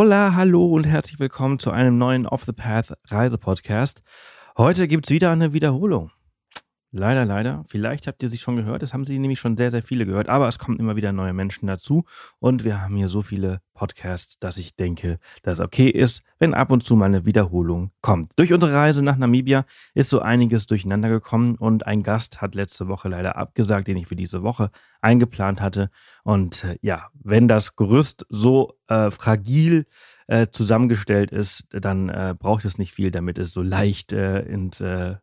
Hola, hallo und herzlich willkommen zu einem neuen Off the Path Reisepodcast. Heute gibt's wieder eine Wiederholung. Leider, leider. Vielleicht habt ihr sie schon gehört. Es haben sie nämlich schon sehr, sehr viele gehört. Aber es kommen immer wieder neue Menschen dazu. Und wir haben hier so viele Podcasts, dass ich denke, dass es okay ist, wenn ab und zu mal eine Wiederholung kommt. Durch unsere Reise nach Namibia ist so einiges durcheinander gekommen. Und ein Gast hat letzte Woche leider abgesagt, den ich für diese Woche eingeplant hatte. Und äh, ja, wenn das Gerüst so äh, fragil äh, zusammengestellt ist, dann äh, braucht es nicht viel, damit es so leicht äh, ins äh,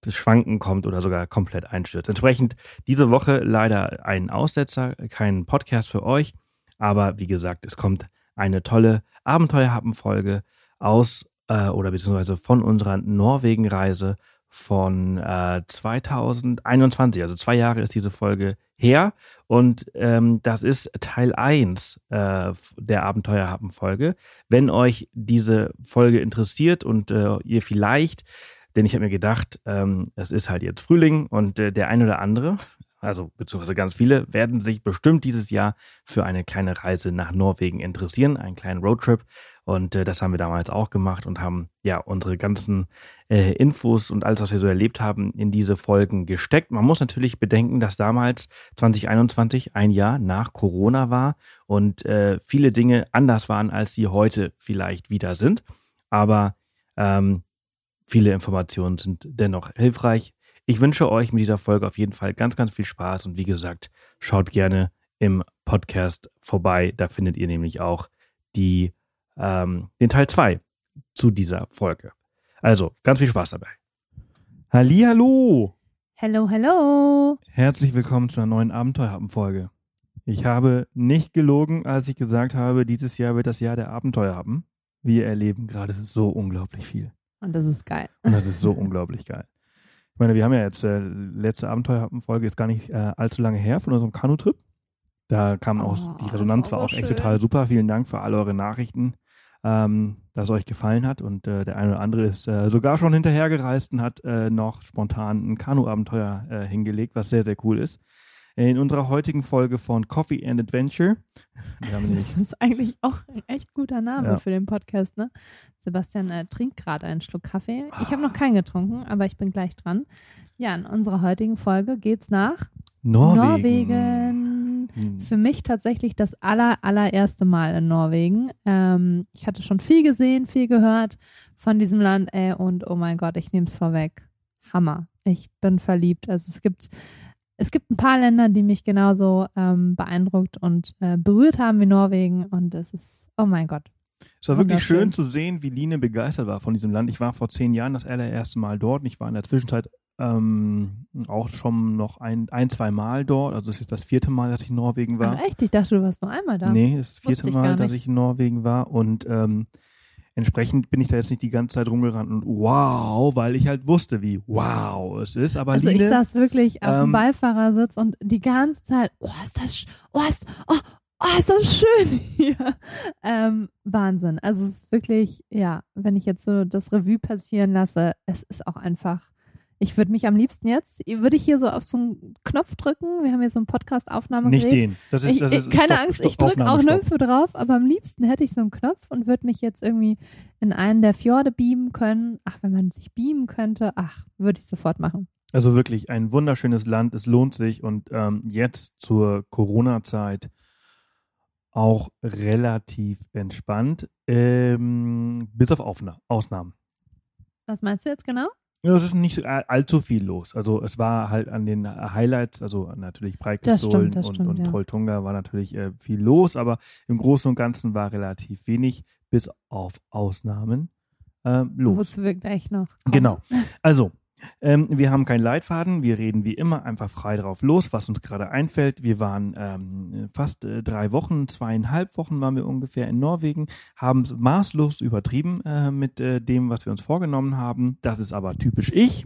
das Schwanken kommt oder sogar komplett einstürzt. Entsprechend diese Woche leider ein Aussetzer, kein Podcast für euch, aber wie gesagt, es kommt eine tolle Abenteuerhappen-Folge aus äh, oder beziehungsweise von unserer Norwegen-Reise von äh, 2021. Also zwei Jahre ist diese Folge her und ähm, das ist Teil 1 äh, der Abenteuerhappen-Folge. Wenn euch diese Folge interessiert und äh, ihr vielleicht denn ich habe mir gedacht, ähm, es ist halt jetzt Frühling und äh, der ein oder andere, also beziehungsweise ganz viele, werden sich bestimmt dieses Jahr für eine kleine Reise nach Norwegen interessieren, einen kleinen Roadtrip. Und äh, das haben wir damals auch gemacht und haben ja unsere ganzen äh, Infos und alles, was wir so erlebt haben, in diese Folgen gesteckt. Man muss natürlich bedenken, dass damals 2021 ein Jahr nach Corona war und äh, viele Dinge anders waren, als sie heute vielleicht wieder sind. Aber ähm, Viele Informationen sind dennoch hilfreich. Ich wünsche euch mit dieser Folge auf jeden Fall ganz, ganz viel Spaß und wie gesagt, schaut gerne im Podcast vorbei. Da findet ihr nämlich auch die, ähm, den Teil 2 zu dieser Folge. Also, ganz viel Spaß dabei. Hallo. Hello, hello. Herzlich willkommen zu einer neuen Abenteuerhappen-Folge. Ich habe nicht gelogen, als ich gesagt habe, dieses Jahr wird das Jahr der Abenteuer haben. Wir erleben gerade so unglaublich viel. Und das ist geil. Und das ist so unglaublich geil. Ich meine, wir haben ja jetzt äh, letzte Abenteuerfolge jetzt gar nicht äh, allzu lange her von unserem Kanutrip. Da kam auch oh, die Resonanz war auch, echt total super. Vielen Dank für all eure Nachrichten, ähm, dass es euch gefallen hat. Und äh, der eine oder andere ist äh, sogar schon hinterhergereist und hat äh, noch spontan ein Kanu-Abenteuer äh, hingelegt, was sehr, sehr cool ist in unserer heutigen Folge von Coffee and Adventure. das ist eigentlich auch ein echt guter Name ja. für den Podcast, ne? Sebastian äh, trinkt gerade einen Schluck Kaffee. Ich habe noch keinen getrunken, aber ich bin gleich dran. Ja, in unserer heutigen Folge geht es nach Norwegen. Norwegen. Hm. Für mich tatsächlich das aller, allererste Mal in Norwegen. Ähm, ich hatte schon viel gesehen, viel gehört von diesem Land, ey, und oh mein Gott, ich nehme es vorweg. Hammer. Ich bin verliebt. Also es gibt es gibt ein paar Länder, die mich genauso ähm, beeindruckt und äh, berührt haben wie Norwegen und es ist, oh mein Gott. Es war wirklich schön zu sehen, wie Line begeistert war von diesem Land. Ich war vor zehn Jahren das allererste Mal dort und ich war in der Zwischenzeit ähm, auch schon noch ein, ein, zwei Mal dort. Also es ist das vierte Mal, dass ich in Norwegen war. Ach echt? Ich dachte, du warst nur einmal da. Nee, es ist das vierte Mal, dass ich in Norwegen war und ähm, Entsprechend bin ich da jetzt nicht die ganze Zeit rumgerannt und wow, weil ich halt wusste, wie wow es ist. Aber also Line, ich saß wirklich auf ähm, dem Beifahrersitz und die ganze Zeit, oh, ist das, oh, ist, oh, oh, ist das schön hier. Ähm, Wahnsinn. Also es ist wirklich, ja, wenn ich jetzt so das Revue passieren lasse, es ist auch einfach ich würde mich am liebsten jetzt, würde ich hier so auf so einen Knopf drücken. Wir haben hier so ein Podcast-Aufnahmegerät. Nicht den. Das ist, das ist, ich, keine stopp, Angst, ich drücke auch nirgendwo drauf, aber am liebsten hätte ich so einen Knopf und würde mich jetzt irgendwie in einen der Fjorde beamen können. Ach, wenn man sich beamen könnte, ach, würde ich sofort machen. Also wirklich ein wunderschönes Land, es lohnt sich und ähm, jetzt zur Corona-Zeit auch relativ entspannt, ähm, bis auf Aufna Ausnahmen. Was meinst du jetzt genau? Ja, es ist nicht allzu viel los. Also es war halt an den Highlights, also natürlich Breitgestohlen und, stimmt, und ja. Trolltunga war natürlich äh, viel los, aber im Großen und Ganzen war relativ wenig, bis auf Ausnahmen äh, los. Wozu wir gleich noch. Kommen. Genau. Also, ähm, wir haben keinen Leitfaden, wir reden wie immer einfach frei drauf los, was uns gerade einfällt. Wir waren ähm, fast äh, drei Wochen, zweieinhalb Wochen waren wir ungefähr in Norwegen, haben es maßlos übertrieben äh, mit äh, dem, was wir uns vorgenommen haben. Das ist aber typisch ich.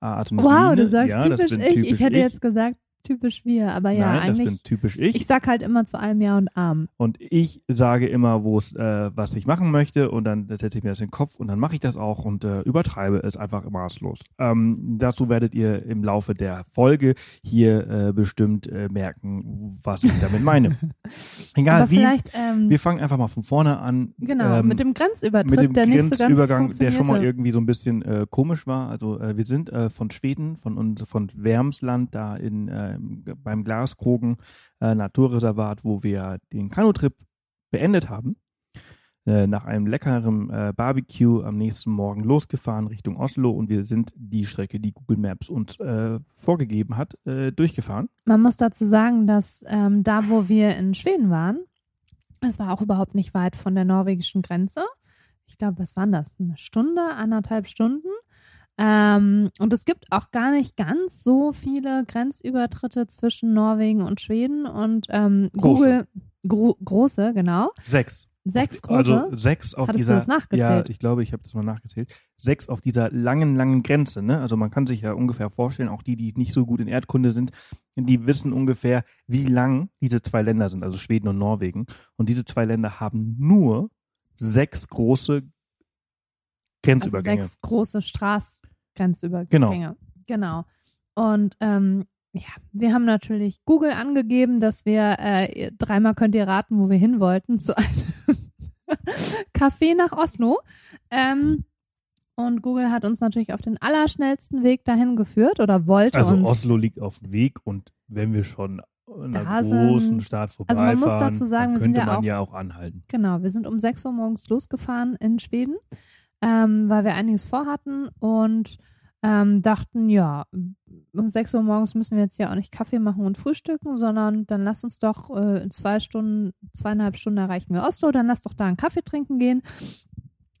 Äh, also wow, Line. du sagst ja, typisch ich. Typisch ich hätte ich. jetzt gesagt, typisch wir, aber ja, Nein, eigentlich. Das bin typisch ich. Ich sag halt immer zu allem Ja und Arm. Und ich sage immer, wo es, äh, was ich machen möchte, und dann setze ich mir das in den Kopf und dann mache ich das auch und äh, übertreibe es einfach maßlos. Ähm, dazu werdet ihr im Laufe der Folge hier äh, bestimmt äh, merken, was ich damit meine. Egal Aber wie. ähm, Wir fangen einfach mal von vorne an. genau, ähm, mit dem Grenzübertritt, mit dem der nicht so ganz Grenzübergang, der schon mal irgendwie so ein bisschen äh, komisch war. Also äh, wir sind von Schweden, von uns, von Wermsland da in beim Glaskrogen äh, Naturreservat, wo wir den Kanutrip beendet haben. Äh, nach einem leckeren äh, Barbecue am nächsten Morgen losgefahren Richtung Oslo und wir sind die Strecke, die Google Maps uns äh, vorgegeben hat, äh, durchgefahren. Man muss dazu sagen, dass ähm, da, wo wir in Schweden waren, es war auch überhaupt nicht weit von der norwegischen Grenze. Ich glaube, was waren das? Eine Stunde, anderthalb Stunden. Ähm, und es gibt auch gar nicht ganz so viele Grenzübertritte zwischen Norwegen und Schweden und ähm, Große. Google gro große, genau. Sechs. Sechs Also große. sechs auf Hattest du dieser. das nachgezählt? Ja, ich glaube, ich habe das mal nachgezählt. Sechs auf dieser langen, langen Grenze. Ne? Also man kann sich ja ungefähr vorstellen, auch die, die nicht so gut in Erdkunde sind, die wissen ungefähr, wie lang diese zwei Länder sind, also Schweden und Norwegen. Und diese zwei Länder haben nur sechs große also Grenzübergänge. sechs große Straßgrenzübergänge. Genau. Und ähm, ja, wir haben natürlich Google angegeben, dass wir äh, dreimal könnt ihr raten, wo wir hin wollten, zu einem Café nach Oslo. Ähm, und Google hat uns natürlich auf den allerschnellsten Weg dahin geführt oder wollte Also uns. Oslo liegt auf dem Weg und wenn wir schon Da einer großen Stadt Also man vorbeifahren, muss dazu sagen, wir sind ja man auch- ja auch anhalten. Genau, wir sind um 6 Uhr morgens losgefahren in Schweden, ähm, weil wir einiges vorhatten und ähm, dachten, ja, um 6 Uhr morgens müssen wir jetzt ja auch nicht Kaffee machen und frühstücken, sondern dann lass uns doch äh, in zwei Stunden, zweieinhalb Stunden erreichen wir Oslo, dann lass doch da einen Kaffee trinken gehen.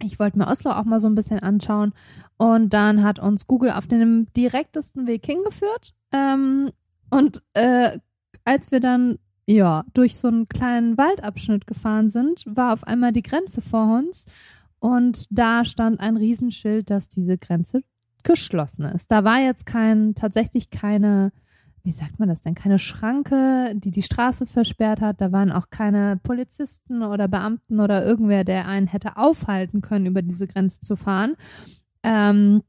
Ich wollte mir Oslo auch mal so ein bisschen anschauen und dann hat uns Google auf dem direktesten Weg hingeführt ähm, und äh, als wir dann ja, durch so einen kleinen Waldabschnitt gefahren sind, war auf einmal die Grenze vor uns und da stand ein Riesenschild, dass diese Grenze geschlossen ist. Da war jetzt kein, tatsächlich keine, wie sagt man das denn, keine Schranke, die die Straße versperrt hat. Da waren auch keine Polizisten oder Beamten oder irgendwer, der einen hätte aufhalten können, über diese Grenze zu fahren. Ähm,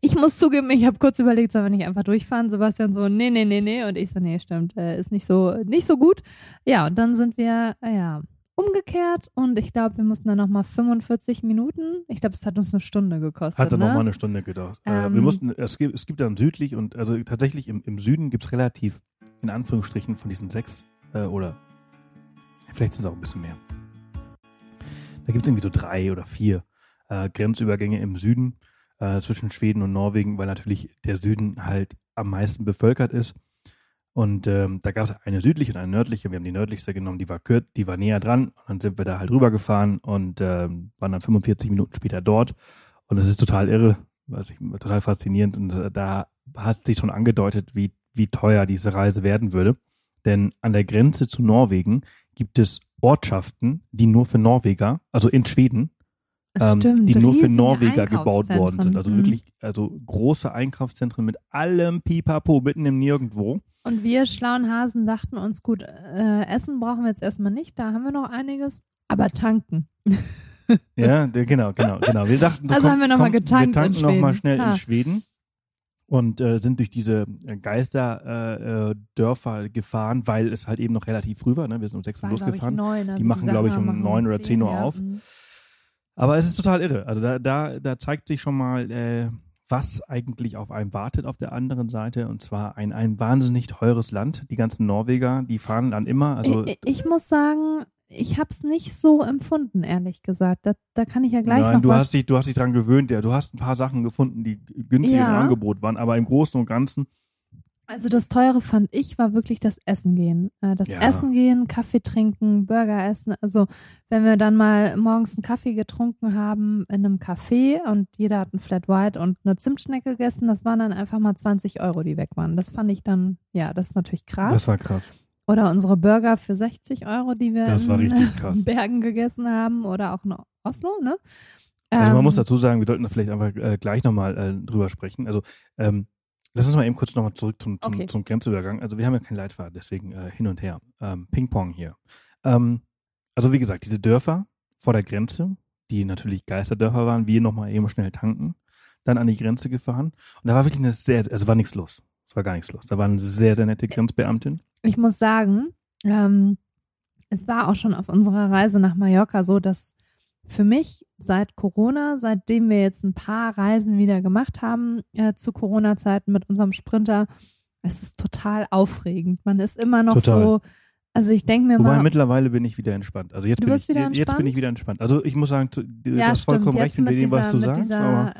ich muss zugeben, ich habe kurz überlegt, sollen wir nicht einfach durchfahren? Sebastian so, nee, nee, nee, nee. Und ich so, nee, stimmt, äh, ist nicht so, nicht so gut. Ja, und dann sind wir, äh, ja, umgekehrt und ich glaube, wir mussten dann nochmal 45 Minuten. Ich glaube, es hat uns eine Stunde gekostet. Hatte ne? noch mal eine Stunde gedauert. äh, Ähm, wir mussten, es gibt, es gibt dann südlich und also tatsächlich im, im Süden gibt es relativ, in Anführungsstrichen, von diesen sechs äh, oder vielleicht sind es auch ein bisschen mehr. Da gibt es irgendwie so drei oder vier äh, Grenzübergänge im Süden äh, zwischen Schweden und Norwegen, weil natürlich der Süden halt am meisten bevölkert ist. Und ähm, da gab es eine südliche und eine nördliche. Wir haben die nördlichste genommen, die war kürz, die war näher dran. Und dann sind wir da halt rübergefahren und ähm, waren dann 45 Minuten später dort. Und es ist total irre, was ich total faszinierend. Und äh, da hat sich schon angedeutet, wie, wie teuer diese Reise werden würde. Denn an der Grenze zu Norwegen gibt es Ortschaften, die nur für Norweger, also in Schweden, Das ähm, stimmt, die nur für Norweger gebaut worden sind. Also Mhm. wirklich, also große Einkaufszentren mit allem Pipapo mitten im Nirgendwo. Und wir schlauen Hasen dachten uns, gut, äh, Essen brauchen wir jetzt erstmal nicht, da haben wir noch einiges, aber tanken. Ja, genau, genau, genau. Wir dachten, so, Also komm, haben wir noch mal komm, getankt Wir tanken noch mal Schweden. schnell Ha. in Schweden und äh, sind durch diese äh, Geisterdörfer äh, Dörfer gefahren, weil es halt eben noch relativ früh war. Ne? Wir sind um 6 Es Uhr losgefahren. neun, also Die machen, glaube ich, um neun oder zehn Uhr auf. Mhm. Aber es ist total irre. Also da, da, da zeigt sich schon mal, äh, was eigentlich auf einem wartet auf der anderen Seite. Und zwar ein, ein wahnsinnig teures Land. Die ganzen Norweger, die fahren dann immer. Also ich, ich muss sagen, ich habe es nicht so empfunden, ehrlich gesagt. Da, da kann ich ja gleich Nein, noch du was. hast dich, du hast dich dran gewöhnt. Ja, du hast ein paar Sachen gefunden, die günstiger im Ja. Angebot waren. Aber im Großen und Ganzen also das Teure fand ich war wirklich das Essen gehen. Äh, Das Ja. Essen gehen, Kaffee trinken, Burger essen. Also wenn wir dann mal morgens einen Kaffee getrunken haben in einem Café und jeder hat einen Flat White und eine Zimtschnecke gegessen, das waren dann einfach mal 20 Euro, die weg waren. Das fand ich dann, ja, das ist natürlich krass. Das war krass. Oder unsere Burger für 60 Euro, die wir in. Bergen gegessen haben oder auch in Oslo, ne? Also man Ähm, muss dazu sagen, wir sollten da vielleicht einfach äh, gleich nochmal äh, drüber sprechen. Also ähm, lass uns mal eben kurz nochmal zurück zum, zum, Okay. zum Grenzübergang. Also wir haben ja keinen Leitfaden, deswegen äh, hin und her. Ähm, Ping-Pong hier. Ähm, also wie gesagt, diese Dörfer vor der Grenze, die natürlich Geisterdörfer waren, wir nochmal eben schnell tanken, dann an die Grenze gefahren. Und da war wirklich eine sehr, also war nichts los. Es war gar nichts los. Da war eine sehr, sehr nette Grenzbeamtin. Ich muss sagen, ähm, es war auch schon auf unserer Reise nach Mallorca so, dass für mich seit Corona, seitdem wir jetzt ein paar Reisen wieder gemacht haben äh, zu Corona-Zeiten mit unserem Sprinter, es ist total aufregend. Man ist immer noch Total. so, also ich denke mir Wobei mal, mittlerweile bin ich wieder entspannt. Also jetzt, Du bin bist ich, wieder jetzt entspannt? bin ich wieder entspannt. Also ich muss sagen, du ja, hast stimmt, vollkommen jetzt recht mit mit dem, was du sagst. aber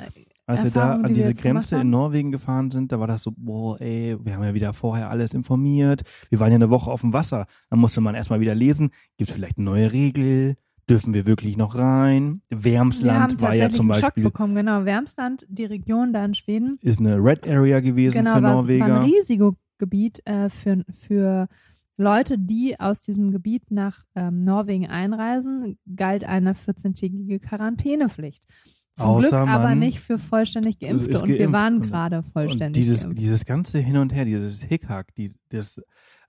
als wir da an diese Grenze in. Norwegen gefahren sind, da war das so, boah, ey, wir haben ja wieder vorher alles informiert. Wir waren ja eine Woche auf dem Wasser. Dann musste man erstmal wieder lesen, gibt es vielleicht eine neue Regel? Dürfen wir wirklich noch rein? Wärmsland war ja zum einen Schock Beispiel, bekommen, genau. Wärmsland, die Region da in Schweden, ist eine Red Area gewesen genau, für war, war Norweger. ein Risikogebiet äh, für, für Leute, die aus diesem Gebiet nach ähm, Norwegen einreisen, galt eine 14-tägige Quarantänepflicht. Zum Außer Glück aber nicht für vollständig Geimpfte und wir waren Und- gerade Und vollständig dieses, geimpft. dieses ganze Hin und Her, dieses Hickhack, die, das,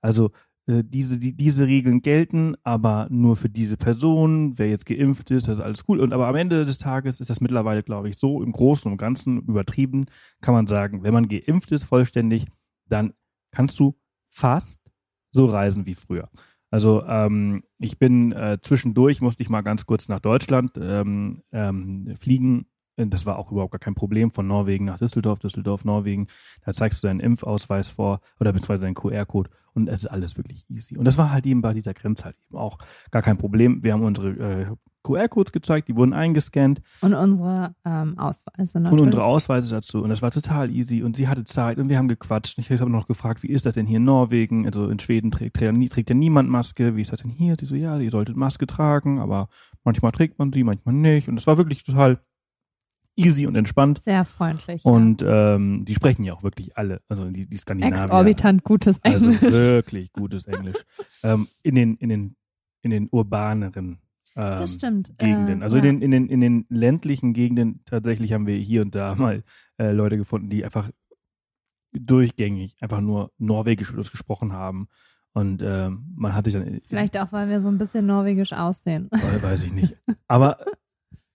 also äh, diese, die, diese Regeln gelten, aber nur für diese Person, wer jetzt geimpft ist, das ist alles cool. Und aber am Ende des Tages ist das mittlerweile, glaube ich, so im Großen und Ganzen übertrieben, kann man sagen, wenn man geimpft ist vollständig, dann kannst du fast so reisen wie früher. Also ähm, ich bin äh, zwischendurch, musste ich mal ganz kurz nach Deutschland ähm, ähm, fliegen. Äh, Das war auch überhaupt gar kein Problem von Norwegen nach Düsseldorf, Düsseldorf, Norwegen. Da zeigst du deinen Impfausweis vor oder beziehungsweise deinen QR-Code und es ist alles wirklich easy. Und das war halt eben bei dieser Grenze halt eben auch gar kein Problem. Wir haben unsere äh, QR-Codes gezeigt, die wurden eingescannt Und unsere ähm, Ausweise und natürlich. unsere Ausweise dazu. Und das war total easy. Und sie hatte Zeit und wir haben gequatscht. Ich habe noch gefragt, wie ist das denn hier in Norwegen? Also in Schweden trägt, trägt, ja niemand Maske. Wie ist das denn hier? Sie so, ja, ihr solltet Maske tragen, aber manchmal trägt man sie, manchmal nicht. Und es war wirklich total easy und entspannt. Sehr freundlich. Und ähm, die sprechen ja auch wirklich alle, also die, die ja. Skandinavier. exorbitant gutes Also Englisch. wirklich gutes Englisch. ähm, in den, in den, in den urbaneren ähm, das stimmt. Gegenden. Äh, Also ja. in, den, in, den, in den ländlichen Gegenden tatsächlich haben wir hier und da mal äh, Leute gefunden, die einfach durchgängig einfach nur Norwegisch gesprochen haben. Und ähm, man hatte dann, Vielleicht auch, weil wir so ein bisschen norwegisch aussehen. äh, weiß ich nicht. Aber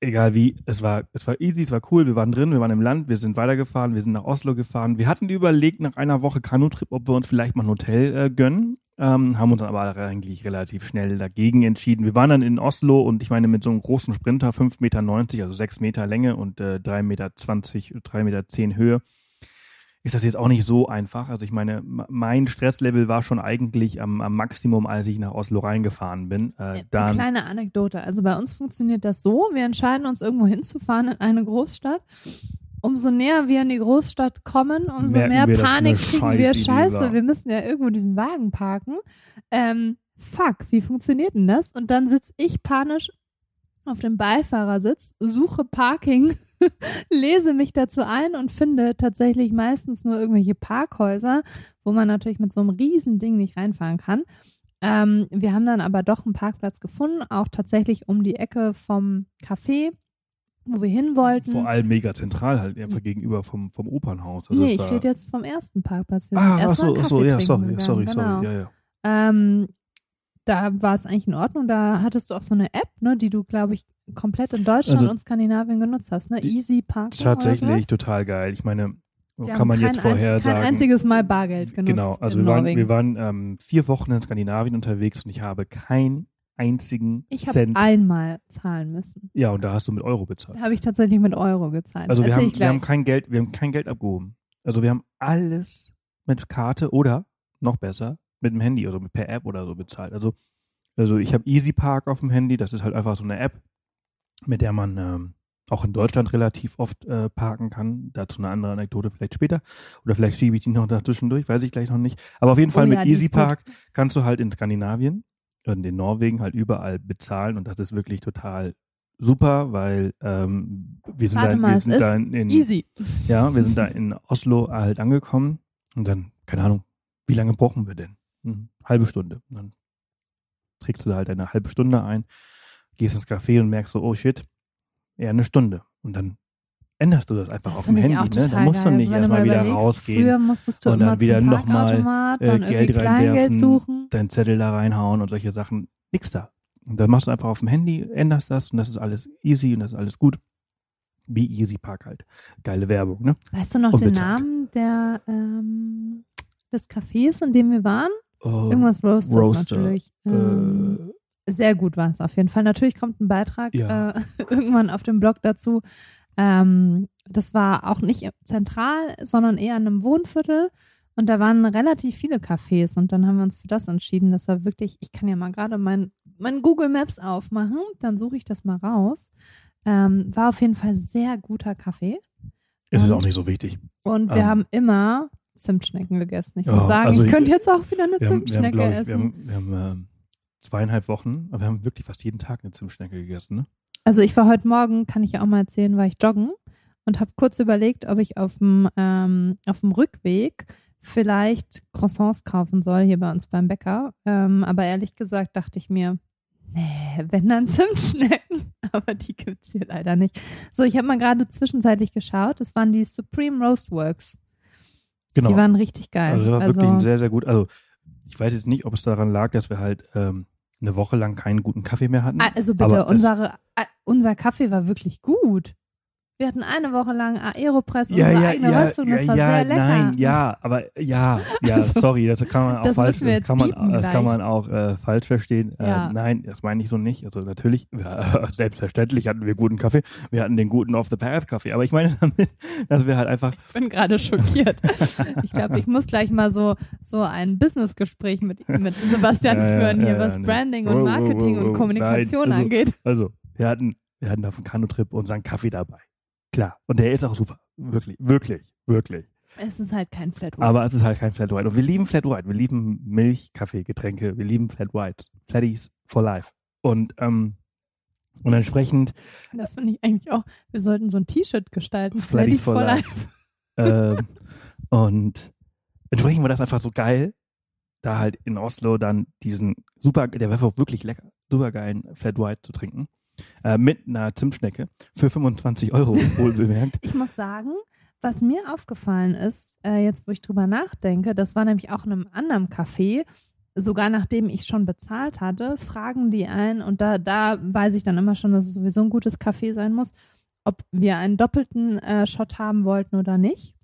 egal wie, es war, es war easy, es war cool, wir waren drin, wir waren im Land, wir sind weitergefahren, wir sind nach Oslo gefahren. Wir hatten überlegt nach einer Woche Kanutrip, ob wir uns vielleicht mal ein Hotel äh, gönnen. Ähm, haben uns dann aber eigentlich relativ schnell dagegen entschieden. Wir waren dann in Oslo und ich meine mit so einem großen Sprinter, 5,90 Meter, also 6 Meter Länge und äh, 3,20 Meter, 3,10 Meter Höhe, ist das jetzt auch nicht so einfach. Also ich meine, mein Stresslevel war schon eigentlich am, am Maximum, als ich nach Oslo reingefahren bin. Äh, Eine dann, kleine Anekdote. Also bei uns funktioniert das so, wir entscheiden uns irgendwo hinzufahren in eine Großstadt. Umso näher wir in die Großstadt kommen, umso Merken mehr Panik kriegen wir. Scheiße, wir müssen ja irgendwo diesen Wagen parken. Ähm, fuck, wie funktioniert denn das? Und dann sitze ich panisch auf dem Beifahrersitz, suche Parking, lese mich dazu ein und finde tatsächlich meistens nur irgendwelche Parkhäuser, wo man natürlich mit so einem riesen Ding nicht reinfahren kann. Ähm, wir haben dann aber doch einen Parkplatz gefunden, auch tatsächlich um die Ecke vom Café, wo wir hin wollten. Vor allem mega zentral halt, einfach gegenüber vom, vom Opernhaus. Also nee, ich rede jetzt vom ersten Parkplatz. Wir Ah, ach so, ach so, ja, sorry, gegangen, sorry, genau. sorry, ja, ja. Ähm, da war es eigentlich in Ordnung. Da hattest du auch so eine App, ne, die du, glaube ich, komplett in Deutschland Also- und Skandinavien genutzt hast, ne? Easy Parking Tatsächlich oder total geil. Ich meine, Wir kann man jetzt kein, vorher ein, kein sagen. einziges Mal Bargeld genutzt Genau, also in wir waren, wir waren ähm, vier Wochen in Skandinavien unterwegs und ich habe keinen einzigen ich habe Cent. einmal zahlen müssen. Ja, und da hast du mit Euro bezahlt. Da habe ich tatsächlich mit Euro gezahlt. Also wir Erzähl haben, ich wir haben kein Geld, wir haben kein Geld abgehoben. Also wir haben alles mit Karte oder noch besser mit dem Handy, also per App oder so bezahlt. Also, also ich habe Easy Park auf dem Handy, das ist halt einfach so eine App, mit der man ähm, auch in Deutschland relativ oft äh, parken kann. Dazu eine andere Anekdote vielleicht später. Oder vielleicht schiebe ich die noch dazwischen durch, weiß ich gleich noch nicht. Aber auf jeden Fall Oh mit ja, Easy gut. Park kannst du halt in Skandinavien und in Norwegen halt überall bezahlen und das ist wirklich total super, weil ähm, wir sind, Warte da, mal, wir sind da in, in Easy. ja, wir sind da in Oslo halt angekommen und dann, keine Ahnung, wie lange brauchen wir denn? Hm, halbe Stunde. Und dann trägst du da halt eine halbe Stunde ein, gehst ins Café und merkst so, oh shit, eher eine Stunde. Und dann änderst du das einfach Das auf dem Handy, ne? Da musst du nicht Also erstmal mal wieder rausgehen, Früher musstest du und dann wieder zum noch mal, Parkautomat, äh, Geld reinwerfen. suchen. deinen Zettel da reinhauen und solche Sachen. Nix da. Und dann machst du einfach auf dem Handy, änderst das und das ist alles easy und das ist alles gut. Wie Easy Park halt. Geile Werbung, ne? Weißt du noch den Unbezahlt. Namen der, ähm, des Cafés, in dem wir waren? Oh, Irgendwas Roasters Roaster, natürlich. Ähm, äh, Sehr gut war es auf jeden Fall. Natürlich kommt ein Beitrag Ja. äh, irgendwann auf dem Blog dazu. Ähm, das war auch nicht zentral, sondern eher in einem Wohnviertel. Und da waren relativ viele Cafés. Und dann haben wir uns für das entschieden. Das war wirklich, ich kann ja mal gerade mein, mein Google Maps aufmachen. Dann suche ich das mal raus. Ähm, war auf jeden Fall sehr guter Kaffee. Es ist auch nicht so wichtig. Und wir Ähm. haben immer Zimtschnecken gegessen. Ich Ja, muss sagen, also ich ich- könnte jetzt auch wieder eine Wir haben, wir haben, Zimtschnecke glaub ich, essen. wir haben, wir haben zweieinhalb Wochen, aber wir haben wirklich fast jeden Tag eine Zimtschnecke gegessen. Ne? Also ich war heute Morgen, kann ich ja auch mal erzählen, war ich joggen und habe kurz überlegt, ob ich auf dem, ähm, auf dem Rückweg vielleicht Croissants kaufen soll, hier bei uns beim Bäcker. Ähm, aber ehrlich gesagt dachte ich mir, nee, wenn dann Zimtschnecken. Aber die gibt's hier leider nicht. So, ich habe mal gerade zwischenzeitlich geschaut. Das waren die Supreme Roast Works. Genau. Die waren richtig geil. also das war Also, wirklich ein sehr, sehr gut. Also ich weiß jetzt nicht, ob es daran lag, dass wir halt ähm, eine Woche lang keinen guten Kaffee mehr hatten. Also bitte, unsere, ah, unser Kaffee war wirklich gut. Wir hatten eine Woche lang Aeropress, unsere eigene Röstung, das ja, war ja, sehr lecker. nein, ja, aber ja, ja, Also, sorry, das kann man auch das falsch, müssen wir jetzt kann man, das kann man auch äh, falsch verstehen. Ja. Äh, nein, das meine ich so nicht. Also natürlich, ja, selbstverständlich hatten wir guten Kaffee. Wir hatten den guten Off the Path Kaffee. Aber ich meine damit, dass wir halt einfach Ich bin gerade schockiert. ich glaube, ich muss gleich mal so, so ein Businessgespräch mit, mit Sebastian Ja, ja, führen hier, ja, was ja, nee. Branding Wow, und Marketing wow, und wow. Kommunikation Nein, also- angeht. Also, wir hatten, wir hatten auf dem Kanutrip unseren Kaffee dabei. Klar. Und der ist auch super. Wirklich, wirklich, wirklich. Es ist halt kein Flat White. Aber es ist halt kein Flat White. Und wir lieben Flat White. Wir lieben Milch, Kaffee, Getränke. Wir lieben Flat Whites. Flatties for life. Und, ähm, und entsprechend, Das finde ich eigentlich auch. Wir sollten so ein T-Shirt gestalten. Flatties Flatties for for life. life. ähm, und entsprechend war das einfach so geil, da halt in Oslo dann diesen super, der war wirklich lecker, super geilen Flat White zu trinken. Äh, mit einer Zimtschnecke für 25 Euro, wohl bemerkt. Ich muss sagen, was mir aufgefallen ist, äh, jetzt wo ich drüber nachdenke, das war nämlich auch in einem anderen Café, sogar nachdem ich schon bezahlt hatte, fragen die ein und da, da weiß ich dann immer schon, dass es sowieso ein gutes Café sein muss, ob wir einen doppelten äh, Shot haben wollten oder nicht.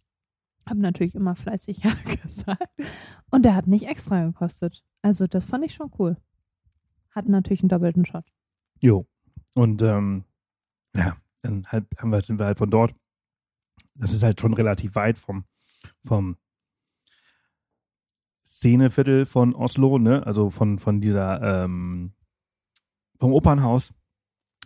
Haben natürlich immer fleißig ja gesagt. Und der hat nicht extra gekostet. Also das fand ich schon cool. Hat natürlich einen doppelten Shot. Jo. Und ähm, ja, dann halt haben wir, sind wir halt von dort. Das ist halt schon relativ weit vom, vom Szeneviertel von Oslo, ne? Also von, von dieser, ähm, vom Opernhaus,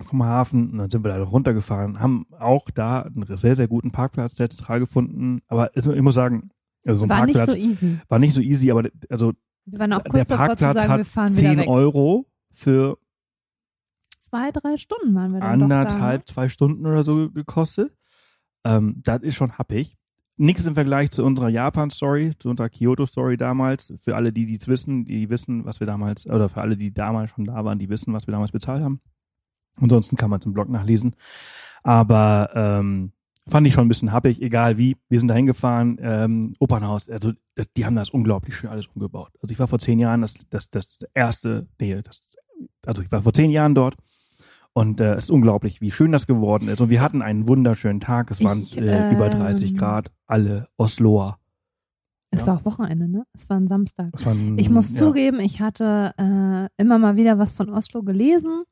vom Hafen. Und dann sind wir da runtergefahren, haben auch da einen sehr, sehr guten Parkplatz sehr zentral gefunden. Aber ich muss sagen, also so ein War nicht Parkplatz so easy. war nicht so easy, aber also Wir waren auch der kurz davor zu Parkplatz sagen, wir hat fahren wieder 10 weg. Euro für Zwei, drei Stunden waren wir dann anderthalb, zwei Stunden oder so gekostet. Ähm, das ist schon happig. Nichts im Vergleich zu unserer Japan-Story, zu unserer Kyoto-Story damals. Für alle, die es wissen, die wissen, was wir damals, oder für alle, die damals schon da waren, die wissen, was wir damals bezahlt haben. Ansonsten kann man es im Blog nachlesen. Aber ähm, fand ich schon ein bisschen happig, egal wie. Wir sind da hingefahren, ähm, Opernhaus, also das, die haben das unglaublich schön alles umgebaut. Also ich war vor zehn Jahren das, das, das erste, nee, das, also ich war vor zehn Jahren dort und äh, es ist unglaublich, wie schön das geworden ist. Und wir hatten einen wunderschönen Tag. Es waren Ich, äh, über 30 ähm, Grad, alle Osloer. Es Ja. war auch Wochenende, ne? Es war ein Samstag. Es waren, Ich muss ja, zugeben, ich hatte äh, immer mal wieder was von Oslo gelesen.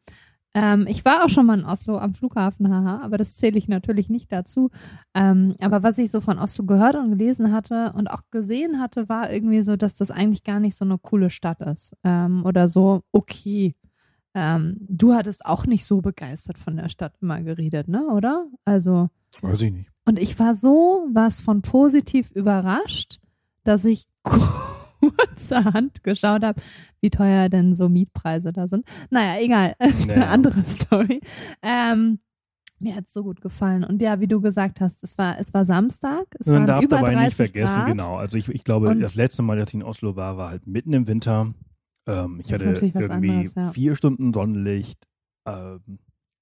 Ähm, ich war auch schon mal in Oslo am Flughafen, haha, aber das zähle ich natürlich nicht dazu. Ähm, aber was ich so von Oslo gehört und gelesen hatte und auch gesehen hatte, war irgendwie so, dass das eigentlich gar nicht so eine coole Stadt ist. Ähm, oder so, okay. Ähm, du hattest auch nicht so begeistert von der Stadt immer geredet, ne? Oder? Also. Weiß ich nicht. Und ich war so was von positiv überrascht, dass ich kurzerhand geschaut habe, wie teuer denn so Mietpreise da sind. Naja, egal, das ist eine Naja. andere Story. Ähm, mir hat es so gut gefallen. Und ja, wie du gesagt hast, es war, es war Samstag, es Man darf über dabei 30 nicht vergessen, Grad. genau. Also ich, ich glaube, Und- das letzte Mal, dass ich in Oslo war, war halt mitten im Winter. Ähm, ich hatte irgendwie anderes, ja. vier Stunden Sonnenlicht. Ähm,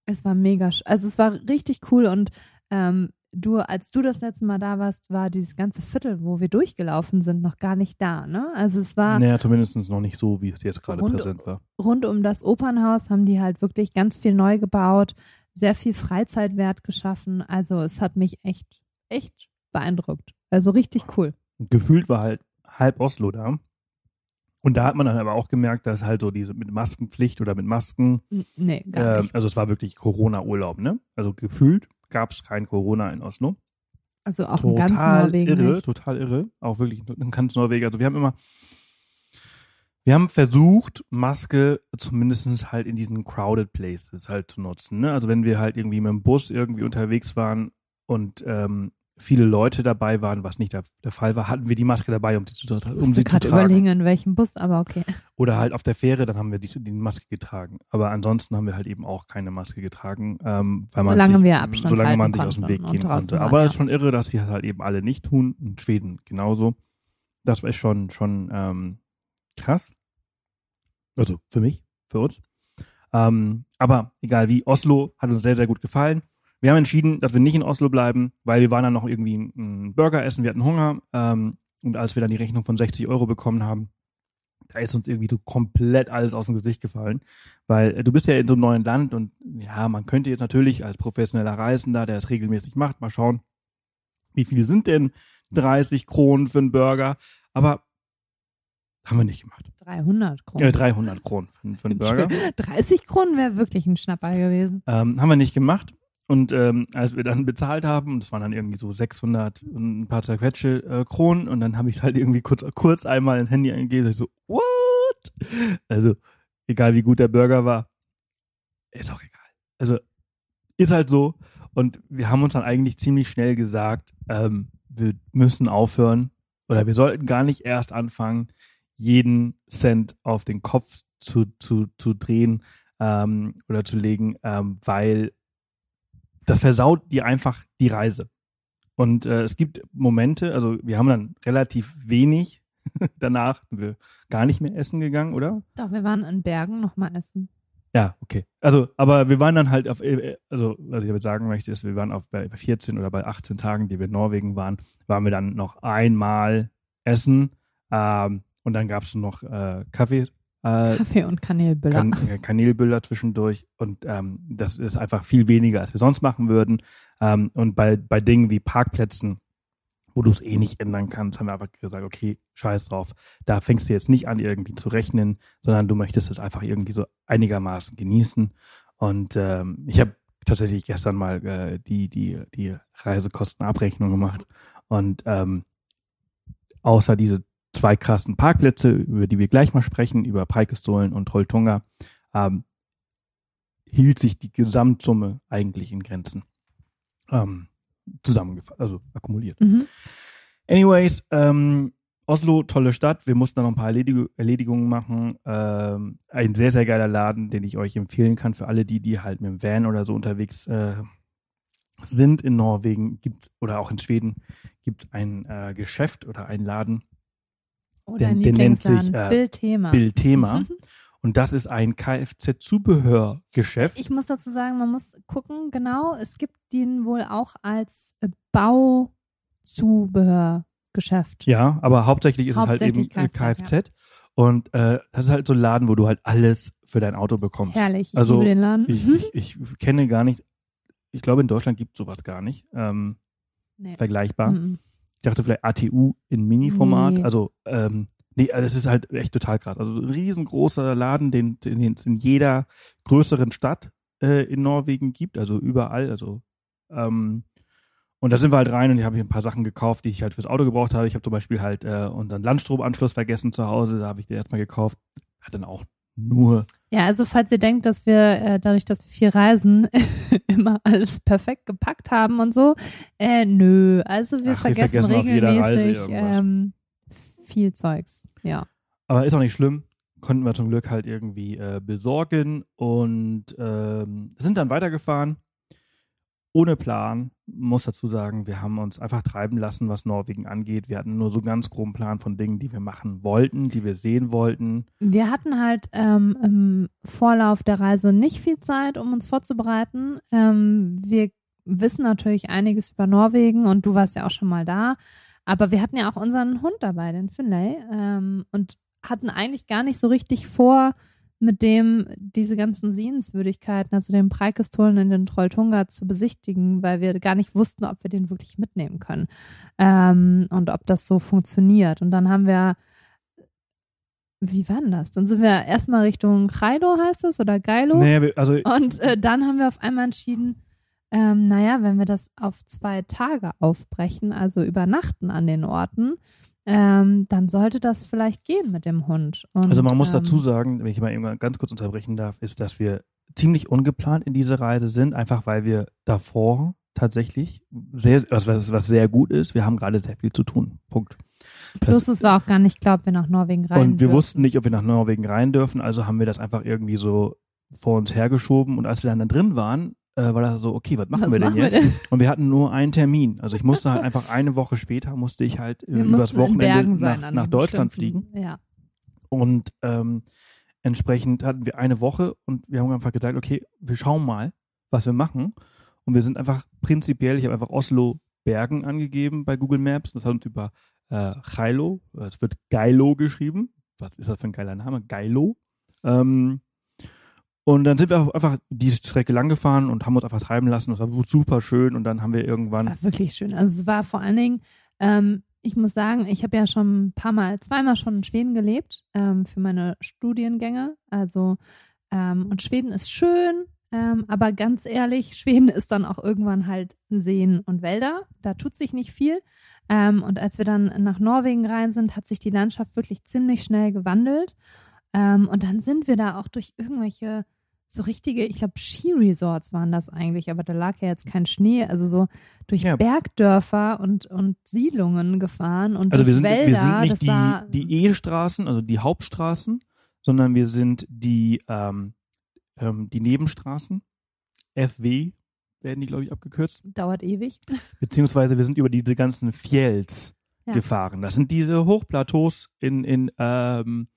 Es war mega, also es war richtig cool und ähm, du, als du das letzte Mal da warst, war dieses ganze Viertel, wo wir durchgelaufen sind, noch gar nicht da, ne? Also es war naja, zumindest noch nicht so, wie es jetzt gerade Rund- präsent war. rund um das Opernhaus haben die halt wirklich ganz viel neu gebaut, sehr viel Freizeitwert geschaffen. Also es hat mich echt, echt beeindruckt. Also richtig cool. Gefühlt war halt halb Oslo da. Und da hat man dann aber auch gemerkt, dass halt so diese mit Maskenpflicht oder mit Masken, nee, gar äh, nicht. also es war wirklich Corona-Urlaub, ne? Also gefühlt gab es kein Corona in Oslo. Also auch in ganz total Norwegen irre, nicht. total irre. Auch wirklich in ganz Norwegen. Also wir haben immer, wir haben versucht, Maske zumindest halt in diesen crowded places halt zu nutzen. Ne? Also wenn wir halt irgendwie mit dem Bus irgendwie unterwegs waren und ähm, viele Leute dabei waren, was nicht der, der Fall war, hatten wir die Maske dabei, um sie zu, um Ich sie zu gerade tragen. überlegen, in welchem Bus, aber okay. Oder halt auf der Fähre, dann haben wir die, die Maske getragen. Aber ansonsten haben wir halt eben auch keine Maske getragen, ähm, weil man Solange sich, wir Abstand solange man sich aus dem Weg gehen konnte. waren, Aber ja. es ist schon irre, dass sie halt eben alle nicht tun. In Schweden genauso. Das ist schon, schon ähm, krass. Also für mich, für uns. Ähm, aber egal wie, Oslo hat uns sehr, sehr gut gefallen. Wir haben entschieden, dass wir nicht in Oslo bleiben, weil wir waren dann noch irgendwie einen Burger essen, wir hatten Hunger. Ähm, und als wir dann die Rechnung von 60 Euro bekommen haben, da ist uns irgendwie so komplett alles aus dem Gesicht gefallen. Weil äh, du bist ja in so einem neuen Land und ja, man könnte jetzt natürlich als professioneller Reisender, der es regelmäßig macht, mal schauen, wie viel sind denn 30 Kronen für einen Burger? Aber haben wir nicht gemacht. 300 Kronen. Äh, 300 Kronen für, für einen Burger. 30 Kronen wäre wirklich ein Schnapper gewesen. Ähm, haben wir nicht gemacht. Und ähm, als wir dann bezahlt haben, das waren dann irgendwie so 600 und ein paar zerquetsche äh, Kronen und dann habe ich halt irgendwie kurz, kurz einmal ins Handy eingegeben, ich so, what? Also, egal wie gut der Burger war, ist auch egal. Also, ist halt so. Und wir haben uns dann eigentlich ziemlich schnell gesagt, ähm, wir müssen aufhören oder wir sollten gar nicht erst anfangen, jeden Cent auf den Kopf zu, zu, zu drehen ähm, oder zu legen, ähm, weil das versaut dir einfach die Reise. Und äh, es gibt Momente, also wir haben dann relativ wenig danach, sind wir gar nicht mehr essen gegangen, oder? Doch, wir waren in Bergen nochmal essen. Ja, okay. Also, aber wir waren dann halt auf, äh, also, was ich damit sagen möchte, ist, wir waren auf bei 14 oder bei 18 Tagen, die wir in Norwegen waren, waren wir dann noch einmal essen. Ähm, und dann gab es noch äh, Kaffee, äh, Kaffee und Kanelbüller. kan äh, Kanelbüller zwischendurch. Und ähm, das ist einfach viel weniger, als wir sonst machen würden. Ähm, und bei, bei Dingen wie Parkplätzen, wo du es eh nicht ändern kannst, haben wir einfach gesagt, okay, scheiß drauf. Da fängst du jetzt nicht an, irgendwie zu rechnen, sondern du möchtest es einfach irgendwie so einigermaßen genießen. Und ähm, ich habe tatsächlich gestern mal äh, die, die, die Reisekostenabrechnung gemacht. Und ähm, außer diese zwei krassen Parkplätze, über die wir gleich mal sprechen, über Preikestolen und Trolltunga, ähm, hielt sich die Gesamtsumme eigentlich in Grenzen. Ähm, zusammengefasst, also akkumuliert. Mhm. Anyways, ähm, Oslo, tolle Stadt. Wir mussten da noch ein paar Erledig Erledigungen machen. Ähm, ein sehr, sehr geiler Laden, den ich euch empfehlen kann für alle die, die halt mit dem Van oder so unterwegs äh, sind in Norwegen gibt oder auch in Schweden gibt es ein äh, Geschäft oder einen Laden, Oder Der- der nennt sich, äh, Bildthema. Bildthema. Mhm. Und das ist ein Kfz-Zubehörgeschäft. Ich muss dazu sagen, man muss gucken, genau, es gibt den wohl auch als äh, Bauzubehörgeschäft. Ja, aber hauptsächlich ist Hauptsächlich es halt eben Kfz, Kfz. Und äh, das ist halt so ein Laden, wo du halt alles für dein Auto bekommst. Herrlich, ich Also, liebe den Laden. Ich, ich, ich kenne gar nicht, ich glaube in Deutschland gibt es sowas gar nicht, ähm, nee. vergleichbar. Mhm. Ich dachte vielleicht ATU in Mini-Format. Nee. Also, ähm, nee, also es ist halt echt total krass. Also ein riesengroßer Laden, den, es in jeder größeren Stadt äh, in Norwegen gibt, also überall. Also ähm, und da sind wir halt rein und ich habe ein paar Sachen gekauft, die ich halt fürs Auto gebraucht habe. Ich habe zum Beispiel halt äh, unseren Landstromanschluss vergessen zu Hause, da habe ich den erstmal gekauft. Hat dann auch nur Ja, also falls ihr denkt, dass wir äh, dadurch, dass wir viel reisen, immer alles perfekt gepackt haben und so, äh, nö. Also wir Ach, wir vergessen vergessen auf jeder Reise regelmäßig ähm, viel Zeugs. Ja. Aber ist auch nicht schlimm. Konnten wir zum Glück halt irgendwie äh, besorgen und ähm, sind dann weitergefahren. Ohne Plan, muss dazu sagen, wir haben uns einfach treiben lassen, was Norwegen angeht. Wir hatten nur so ganz groben Plan von Dingen, die wir machen wollten, die wir sehen wollten. Wir hatten halt ähm, im Vorlauf der Reise nicht viel Zeit, um uns vorzubereiten. Ähm, wir wissen natürlich einiges über Norwegen und du warst ja auch schon mal da. Aber wir hatten ja auch unseren Hund dabei, den Finlay, ähm, und hatten eigentlich gar nicht so richtig vor, mit dem diese ganzen Sehenswürdigkeiten, also den Preikestolen in den Trolltunga zu besichtigen, weil wir gar nicht wussten, ob wir den wirklich mitnehmen können ähm, und ob das so funktioniert. Und dann haben wir wie war denn das? Dann sind wir erstmal Richtung Kreilo, heißt es, oder Geilo. Nee, also Und äh, dann haben wir auf einmal entschieden, ähm, naja, wenn wir das auf zwei Tage aufbrechen, also übernachten an den Orten, ähm, dann sollte das vielleicht gehen mit dem Hund. Und, Also man muss ähm, dazu sagen, wenn ich mal irgendwann ganz kurz unterbrechen darf, ist, dass wir ziemlich ungeplant in diese Reise sind, einfach weil wir davor tatsächlich sehr, also was, was sehr gut ist, wir haben gerade sehr viel zu tun. Punkt. Plus es war auch gar nicht klar, ob wir nach Norwegen rein und wir dürfen. wussten nicht, ob wir nach Norwegen rein dürfen, also haben wir das einfach irgendwie so vor uns hergeschoben und als wir dann da drin waren, äh, war das so, okay, was machen Was wir denn machen wir jetzt? denn? Und wir hatten nur einen Termin. Also ich musste halt einfach eine Woche später, musste ich halt äh, Wir übers Wochenende sein nach, nach Deutschland fliegen. Ja. Und ähm, entsprechend hatten wir eine Woche und wir haben einfach gesagt, okay, wir schauen mal, was wir machen. Und wir sind einfach prinzipiell, ich habe einfach Oslo Bergen angegeben bei Google Maps. Das hat uns über äh, Geilo, es wird Geilo geschrieben. Was ist das für ein geiler Name? Geilo. Ähm, und dann sind wir einfach diese Strecke lang gefahren und haben uns einfach treiben lassen. Das war super schön. Und dann haben wir irgendwann. war wirklich schön. Also es war vor allen Dingen, ähm, ich muss sagen, ich habe ja schon ein paar Mal, zweimal schon in Schweden gelebt ähm, für meine Studiengänge. Also ähm, und Schweden ist schön, ähm, aber ganz ehrlich, Schweden ist dann auch irgendwann halt Seen und Wälder. Da tut sich nicht viel. Ähm, und als wir dann nach Norwegen rein sind, hat sich die Landschaft wirklich ziemlich schnell gewandelt. Ähm, und dann sind wir da auch durch irgendwelche so richtige, ich glaube, Skiresorts waren das eigentlich, aber da lag ja jetzt kein Schnee, also so durch Ja. Bergdörfer und, und Siedlungen gefahren und Also wir durch sind, Wälder. wir sind nicht das die, die E-Straßen, also die Hauptstraßen, sondern wir sind die, ähm, ähm, die Nebenstraßen. FW werden die, glaube ich, abgekürzt. dauert ewig. Beziehungsweise wir sind über diese ganzen Fjells Ja. gefahren. Das sind diese Hochplateaus in, in, ähm,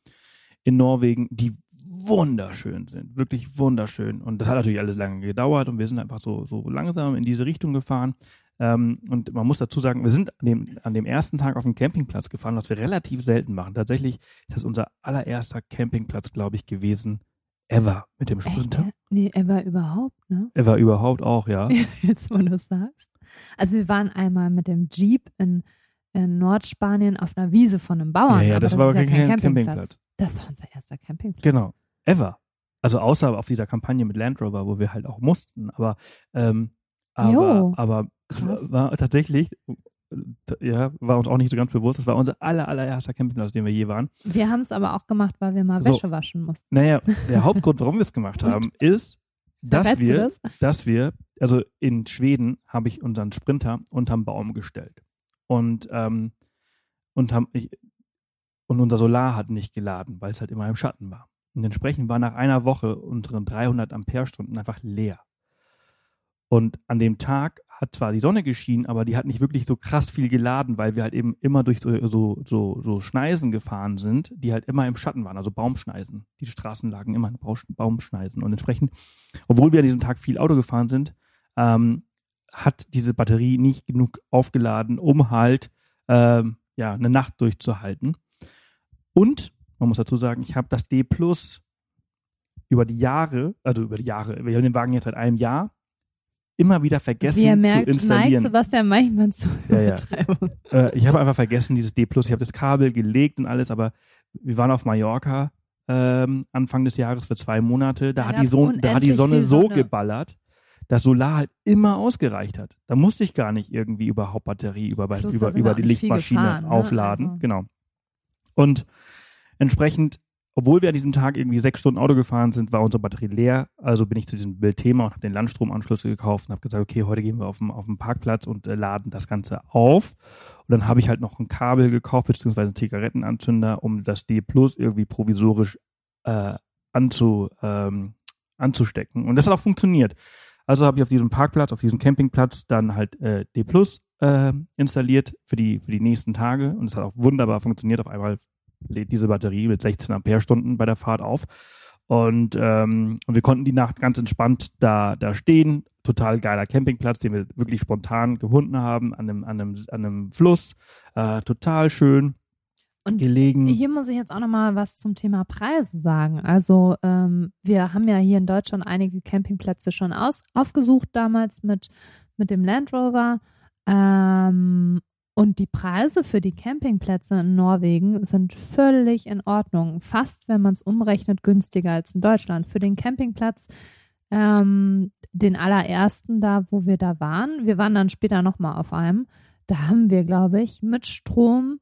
in Norwegen, die wunderschön sind. Wirklich wunderschön. Und das hat natürlich alles lange gedauert und wir sind einfach so, so langsam in diese Richtung gefahren. Ähm, und man muss dazu sagen, wir sind an dem, an dem ersten Tag auf dem Campingplatz gefahren, was wir relativ selten machen. Tatsächlich ist das unser allererster Campingplatz, glaube ich, gewesen. Ever mit dem Echt? Sprinter. ja? Nee, ever überhaupt, ne? Ever überhaupt auch, ja. Jetzt, wo du es sagst. Also wir waren einmal mit dem Jeep in, in Nordspanien auf einer Wiese von einem Bauern. Ja, ja, das das war ja kein kein Campingplatz. Campingplatz. Das war unser erster Campingplatz. Genau. Ever. Also außer auf dieser Kampagne mit Land Rover, wo wir halt auch mussten. Aber, ähm, aber, Jo. aber war, tatsächlich, äh, ja, war uns auch nicht so ganz bewusst. Das war unser aller, allererster Campingplatz, dem wir je waren. Wir haben es aber auch gemacht, weil wir mal So. Wäsche waschen mussten. Naja, der Hauptgrund, warum wir es gemacht haben, ist, dass wir, das? dass wir, also in Schweden habe ich unseren Sprinter unterm Baum gestellt. Und, ähm, und, haben, ich, und unser Solar hat nicht geladen, weil es halt immer im Schatten war. Und entsprechend war nach einer Woche unsere 300 Ampere-Stunden einfach leer. Und an dem Tag hat zwar die Sonne geschienen, aber die hat nicht wirklich so krass viel geladen, weil wir halt eben immer durch so, so, so, so Schneisen gefahren sind, die halt immer im Schatten waren, also Baumschneisen. Die Straßen lagen immer in Baumschneisen. Und entsprechend, obwohl wir an diesem Tag viel Auto gefahren sind, ähm, hat diese Batterie nicht genug aufgeladen, um halt ähm, ja, eine Nacht durchzuhalten. Und, man muss dazu sagen, ich habe das D Plus über die Jahre, also über die Jahre, wir haben den Wagen jetzt seit einem Jahr, immer wieder vergessen Wie zu merkt, neigt installieren. Sebastian manchmal zu Ja, ja. Äh, ich habe einfach vergessen, dieses D Plus. Ich habe das Kabel gelegt und alles, aber wir waren auf Mallorca ähm, Anfang des Jahres für zwei Monate. Da, Da hat, die Sonne, da hat die Sonne viel so Sonne. geballert, dass Solar halt immer ausgereicht hat. Da musste ich gar nicht irgendwie überhaupt Batterie über, Plus, über, über die Lichtmaschine gefahren, ne? aufladen. Also- Genau. Und entsprechend, obwohl wir an diesem Tag irgendwie sechs Stunden Auto gefahren sind, war unsere Batterie leer. Also bin ich zu diesem Bildthema und habe den Landstromanschluss gekauft und habe gesagt, okay, heute gehen wir auf den, auf den Parkplatz und äh, laden das Ganze auf. Und dann habe ich halt noch ein Kabel gekauft, beziehungsweise einen Zigarettenanzünder, um das D Plus irgendwie provisorisch äh, anzu, ähm, anzustecken. Und das hat auch funktioniert. Also habe ich auf diesem Parkplatz, auf diesem Campingplatz dann halt äh, D Plus äh, installiert für die, für die nächsten Tage. Und es hat auch wunderbar funktioniert. Auf einmal lädt diese Batterie mit 16 Ampere-Stunden bei der Fahrt auf. Und, ähm, und wir konnten die Nacht ganz entspannt da, da stehen. Total geiler Campingplatz, den wir wirklich spontan gefunden haben, an einem, an einem, an einem Fluss. Äh, total schön Und gelegen. Hier muss ich jetzt auch nochmal was zum Thema Preise sagen. Also ähm, wir haben ja hier in Deutschland einige Campingplätze schon aus, aufgesucht damals mit, mit dem Land Rover. Ähm, Und die Preise für die Campingplätze in Norwegen sind völlig in Ordnung. Fast, wenn man es umrechnet, günstiger als in Deutschland. Für den Campingplatz, ähm, den allerersten da, wo wir da waren, wir waren dann später nochmal auf einem, da haben wir, glaube ich, mit Strom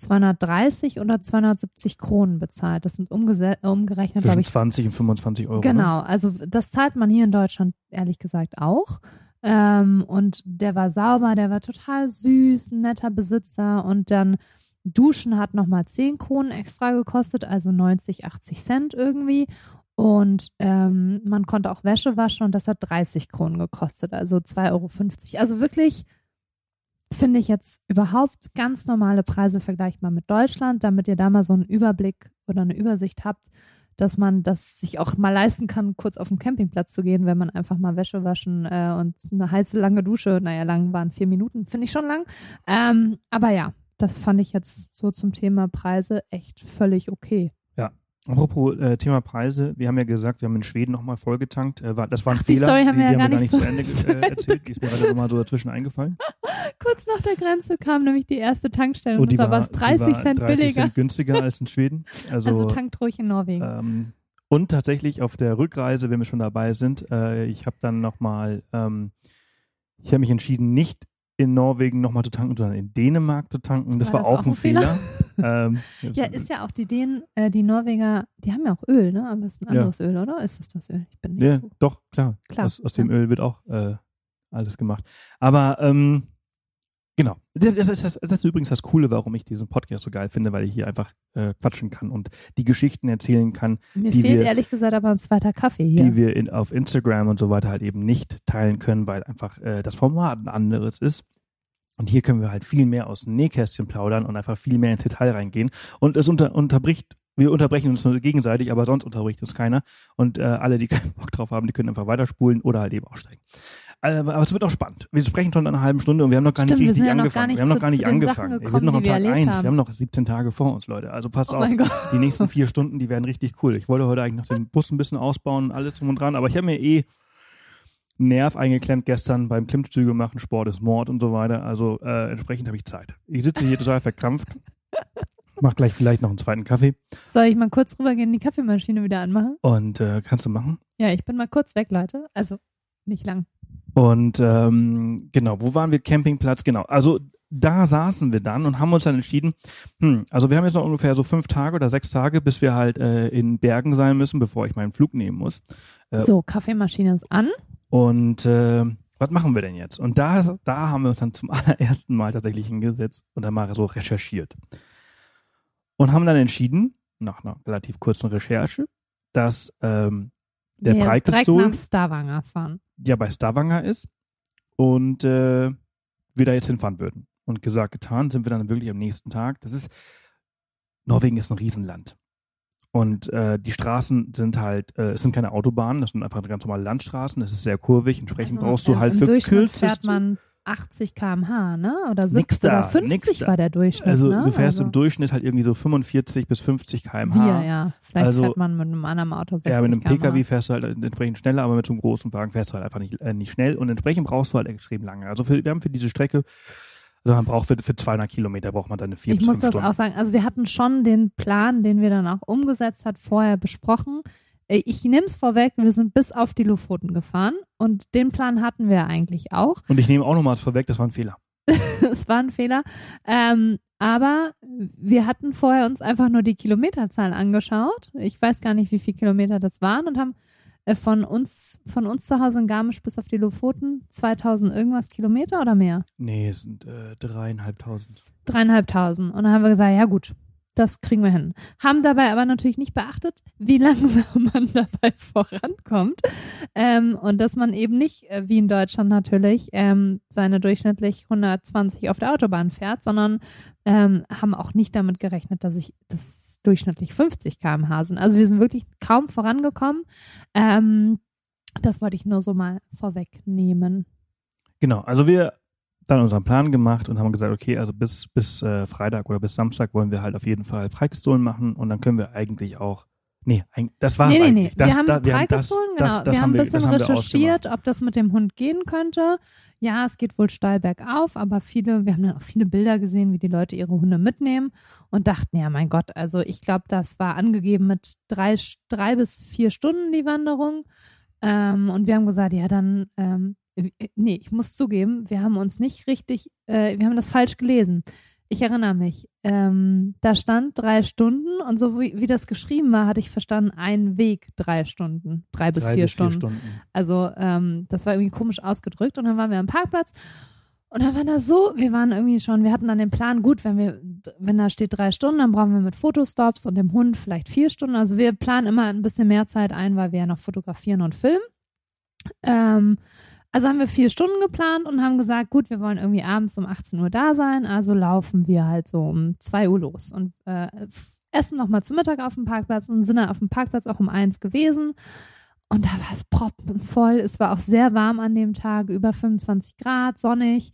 230 oder 270 Kronen bezahlt. Das sind umgerechnet, glaube ich. 20 und 25 Euro. Genau, ne? also das zahlt man hier in Deutschland ehrlich gesagt auch. Ähm, und der war sauber, der war total süß, ein netter Besitzer. Und dann Duschen hat nochmal 10 Kronen extra gekostet, also 90, 80 Cent irgendwie. Und ähm, man konnte auch Wäsche waschen und das hat 30 Kronen gekostet, also 2,50 Euro. Also wirklich finde ich jetzt überhaupt ganz normale Preise vergleichbar mit Deutschland, damit ihr da mal so einen Überblick oder eine Übersicht habt, dass man das sich auch mal leisten kann, kurz auf den Campingplatz zu gehen, wenn man einfach mal Wäsche waschen äh, und eine heiße lange Dusche, naja, lang waren vier Minuten, finde ich schon lang. Ähm, aber ja, das fand ich jetzt so zum Thema Preise echt völlig okay. Apropos äh, Thema Preise, wir haben ja gesagt, wir haben in Schweden nochmal vollgetankt. Äh, war, das war ein Ach, Fehler. Die Story haben die, wir ja die gar haben nicht gar nicht zu Ende äh, erzählt. Die ist mir gerade nochmal so dazwischen eingefallen. Kurz nach der Grenze kam nämlich die erste Tankstelle und und die das war was 30 die war Cent 30 billiger. Cent günstiger als in Schweden. Also, Also, tankt ruhig in Norwegen. ähm, und tatsächlich auf der Rückreise, wenn wir schon dabei sind, äh, ich habe dann nochmal, ähm, ich habe mich entschieden, nicht in Norwegen nochmal zu tanken, sondern in Dänemark zu tanken. Das war, War das auch ein Fehler. ähm, ja, ist ja auch die Dänen, äh, die Norweger, die haben ja auch Öl, ne? Aber es ist ein Ja. anderes Öl, oder? Ist das das Öl? Ich bin nicht Ja, so. doch, klar. Klar, Aus, aus dem ja. Öl wird auch äh, alles gemacht. Aber ähm, genau. Das, das, ist das, das ist übrigens das Coole, warum ich diesen Podcast so geil finde, weil ich hier einfach äh, quatschen kann und die Geschichten erzählen kann, Mir fehlt wir- ehrlich gesagt aber ein zweiter Kaffee hier. die wir in, auf Instagram und so weiter halt eben nicht teilen können, weil einfach äh, das Format ein anderes ist. Und hier können wir halt viel mehr aus dem Nähkästchen plaudern und einfach viel mehr ins Detail reingehen. Und es unter, unterbricht, wir unterbrechen uns nur gegenseitig, aber sonst unterbricht uns keiner. Und äh, alle, die keinen Bock drauf haben, die können einfach weiterspulen oder halt eben aussteigen. Äh, aber es wird auch spannend. Wir sprechen schon eine halbe Stunde und wir haben noch gar Stimmt, nicht richtig noch angefangen. gar nicht wir haben noch gar nicht angefangen. wir sind noch am Tag erlebt 1. haben. Wir haben noch 17 Tage vor uns, Leute. Also passt oh auf. Die nächsten vier Stunden, die werden richtig cool. Ich wollte heute eigentlich noch den Bus ein bisschen ausbauen und alles drum und dran, aber ich habe mir eh Nerv eingeklemmt gestern beim Klimmzüge machen, Sport ist Mord und so weiter. Also äh, entsprechend habe ich Zeit. Ich sitze hier total verkrampft. Mach gleich vielleicht noch einen zweiten Kaffee. Soll ich mal kurz rübergehen, die Kaffeemaschine wieder anmachen? Und äh, kannst du machen? Ja, ich bin mal kurz weg, Leute. Also nicht lang. Und ähm, genau, wo waren wir? Campingplatz, genau. Also da saßen wir dann und haben uns dann entschieden, hm, also wir haben jetzt noch ungefähr so fünf Tage oder sechs Tage, bis wir halt äh, in Bergen sein müssen, bevor ich meinen Flug nehmen muss. Äh, So, Kaffeemaschine ist an. Und äh, was machen wir denn jetzt? Und da, da haben wir uns dann zum allerersten Mal tatsächlich hingesetzt und dann mal so recherchiert. Und haben dann entschieden, nach einer relativ kurzen Recherche, dass ähm, der direkt Preikestool nach Stavanger fahren. ja bei Stavanger ist und äh, wir da jetzt hinfahren würden. Und gesagt, getan, sind wir dann wirklich am nächsten Tag. Das ist, Norwegen ist ein Riesenland. Und äh, die Straßen sind halt, äh, es sind keine Autobahnen, das sind einfach ganz normale Landstraßen, es ist sehr kurvig, entsprechend Also, brauchst du ähm, halt für Durchschnitt fährt man 80 km/h, ne? Oder Nix 70 oder da, 50 nix da. war der Durchschnitt, Also ne? du fährst also, im Durchschnitt halt irgendwie so 45 bis 50 km/h. Wir, ja. Vielleicht Also- fährt man mit einem anderen Auto 60 Ja, mit einem. PKW fährst du halt entsprechend schneller, aber mit so einem großen Wagen fährst du halt einfach nicht, äh, nicht schnell und entsprechend brauchst du halt extrem lange. Also für, wir haben für diese Strecke, also man braucht für, für 200 Kilometer braucht man dann eine vier Ich bis muss fünf das Stunden. auch sagen. Also wir hatten schon den Plan, den wir dann auch umgesetzt hat, vorher besprochen. Äh, Ich nehme es vorweg, wir sind bis auf die Lofoten gefahren und den Plan hatten wir eigentlich auch. Und ich nehme auch nochmals vorweg, das war ein Fehler. es war ein Fehler. Ähm, aber wir hatten vorher uns einfach nur die Kilometerzahl angeschaut. Ich weiß gar nicht, wie viele Kilometer das waren und haben äh, von uns, von uns zu Hause in Garmisch bis auf die Lofoten 2000 irgendwas Kilometer oder mehr? Nee, es sind äh, dreieinhalbtausend. Dreieinhalbtausend. Und dann haben wir gesagt, ja gut, das kriegen wir hin. Haben dabei aber natürlich nicht beachtet, wie langsam man dabei vorankommt. Ähm, und dass man eben nicht, äh, wie in Deutschland natürlich, ähm, seine durchschnittlich 120 auf der Autobahn fährt, sondern ähm, haben auch nicht damit gerechnet, dass ich das durchschnittlich 50 km/h sind. Also wir sind wirklich kaum vorangekommen. Ähm, das wollte ich nur so mal vorwegnehmen. Genau, also wir dann unseren Plan gemacht und haben gesagt, okay, also bis, bis äh, Freitag oder bis Samstag wollen wir halt auf jeden Fall Freigestohlen machen und dann können wir eigentlich auch Nee, das war es nee, nee, eigentlich. Nee. Das, wir haben da, wir haben das, gefunden, das, genau. das wir haben ein bisschen haben recherchiert, ob das mit dem Hund gehen könnte. Ja, es geht wohl steil bergauf, aber viele, wir haben dann auch viele Bilder gesehen, wie die Leute ihre Hunde mitnehmen und dachten, ja, mein Gott, also ich glaube, das war angegeben mit drei, drei bis vier Stunden die Wanderung. Ähm, und wir haben gesagt, ja, dann, ähm, äh, nee, ich muss zugeben, wir haben uns nicht richtig, äh, wir haben das falsch gelesen. Ich erinnere mich. Ähm, da stand drei Stunden und so wie, wie das geschrieben war, hatte ich verstanden, ein Weg drei Stunden, drei bis Drei vier bis vier Stunden. Stunden. Also ähm, das war irgendwie komisch ausgedrückt und dann waren wir am Parkplatz und dann war das so, wir waren irgendwie schon, wir hatten dann den Plan, gut, wenn wir, wenn da steht drei Stunden, dann brauchen wir mit Fotostops und dem Hund vielleicht vier Stunden. Also wir planen immer ein bisschen mehr Zeit ein, weil wir ja noch fotografieren und filmen. Ähm, also haben wir vier Stunden geplant und haben gesagt, gut, wir wollen irgendwie abends um 18 Uhr da sein, also laufen wir halt so um 2 Uhr los und äh, essen nochmal zu Mittag auf dem Parkplatz und sind dann auf dem Parkplatz auch um eins gewesen. Und da war es proppenvoll. Es war auch sehr warm an dem Tag, über 25 Grad, sonnig.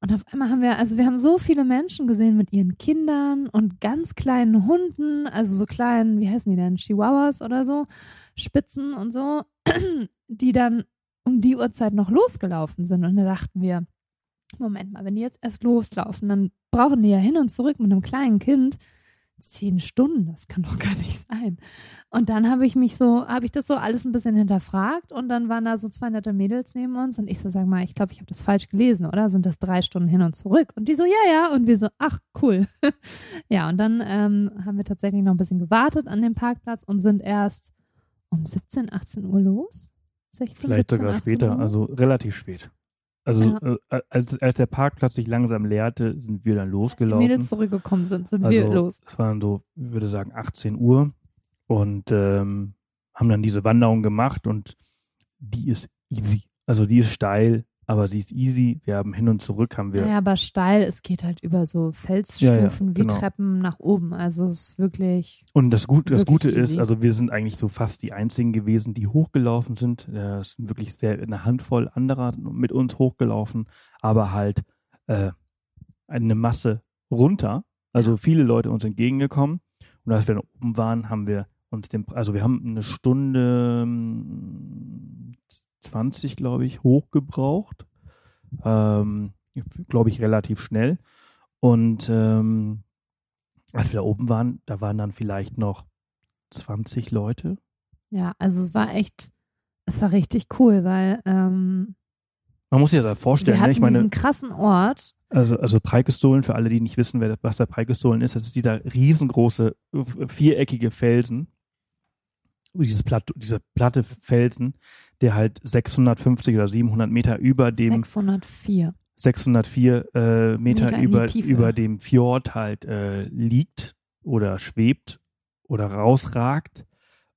Und auf einmal haben wir, also wir haben so viele Menschen gesehen mit ihren Kindern und ganz kleinen Hunden, also so kleinen, wie heißen die denn, Chihuahuas oder so, Spitzen und so, die dann um die Uhrzeit noch losgelaufen sind. Und da dachten wir, Moment mal, wenn die jetzt erst loslaufen, dann brauchen die ja hin und zurück mit einem kleinen Kind zehn Stunden. Das kann doch gar nicht sein. Und dann habe ich mich so, habe ich das so alles ein bisschen hinterfragt und dann waren da so zwei nette Mädels neben uns und ich so, sag mal, ich glaube, ich habe das falsch gelesen, oder? Sind das drei Stunden hin und zurück? Und die so, ja, ja. Und wir so, ach, cool. ja, und dann ähm, haben wir tatsächlich noch ein bisschen gewartet an dem Parkplatz und sind erst um 17, 18 Uhr los. 16, Vielleicht 17, sogar 18 später, Uhr. also relativ spät. Also äh, als, als der Parkplatz sich langsam leerte, sind wir dann Als die losgelaufen. Mädels zurückgekommen sind, sind also, wir los. Es waren so, ich würde sagen, 18 Uhr und ähm, haben dann diese Wanderung gemacht und die ist easy. Also die ist steil, aber sie ist easy. Wir haben hin und zurück haben wir Naja, aber steil, es geht halt über so Felsstufen wie genau. Treppen nach oben. Also es ist wirklich. Und das, Gut, das Gute ist, easy. also wir sind eigentlich so fast die einzigen gewesen, die hochgelaufen sind. Ja, Es sind wirklich sehr eine Handvoll anderer mit uns hochgelaufen, aber halt äh, eine Masse runter. Also viele Leute uns entgegengekommen. Und als wir dann oben waren, haben wir uns den, also wir haben eine Stunde 20, glaube ich, hochgebraucht. Ähm, glaube ich, relativ schnell. Und ähm, als wir da oben waren, da waren dann vielleicht noch 20 Leute. Ja, also es war echt, es war richtig cool, weil ähm, Man muss sich das vorstellen, wir ne? hatten ich meine, diesen krassen Ort. also, also Preikestolen, für alle, die nicht wissen, wer, was der Preikestolen ist, das ist dieser riesengroße, viereckige Felsen, dieses Platt, dieser platte Felsen, der halt 650 oder 700 Meter über dem 604. 604 äh, Meter, Meter über, über dem Fjord halt äh, liegt oder schwebt oder rausragt.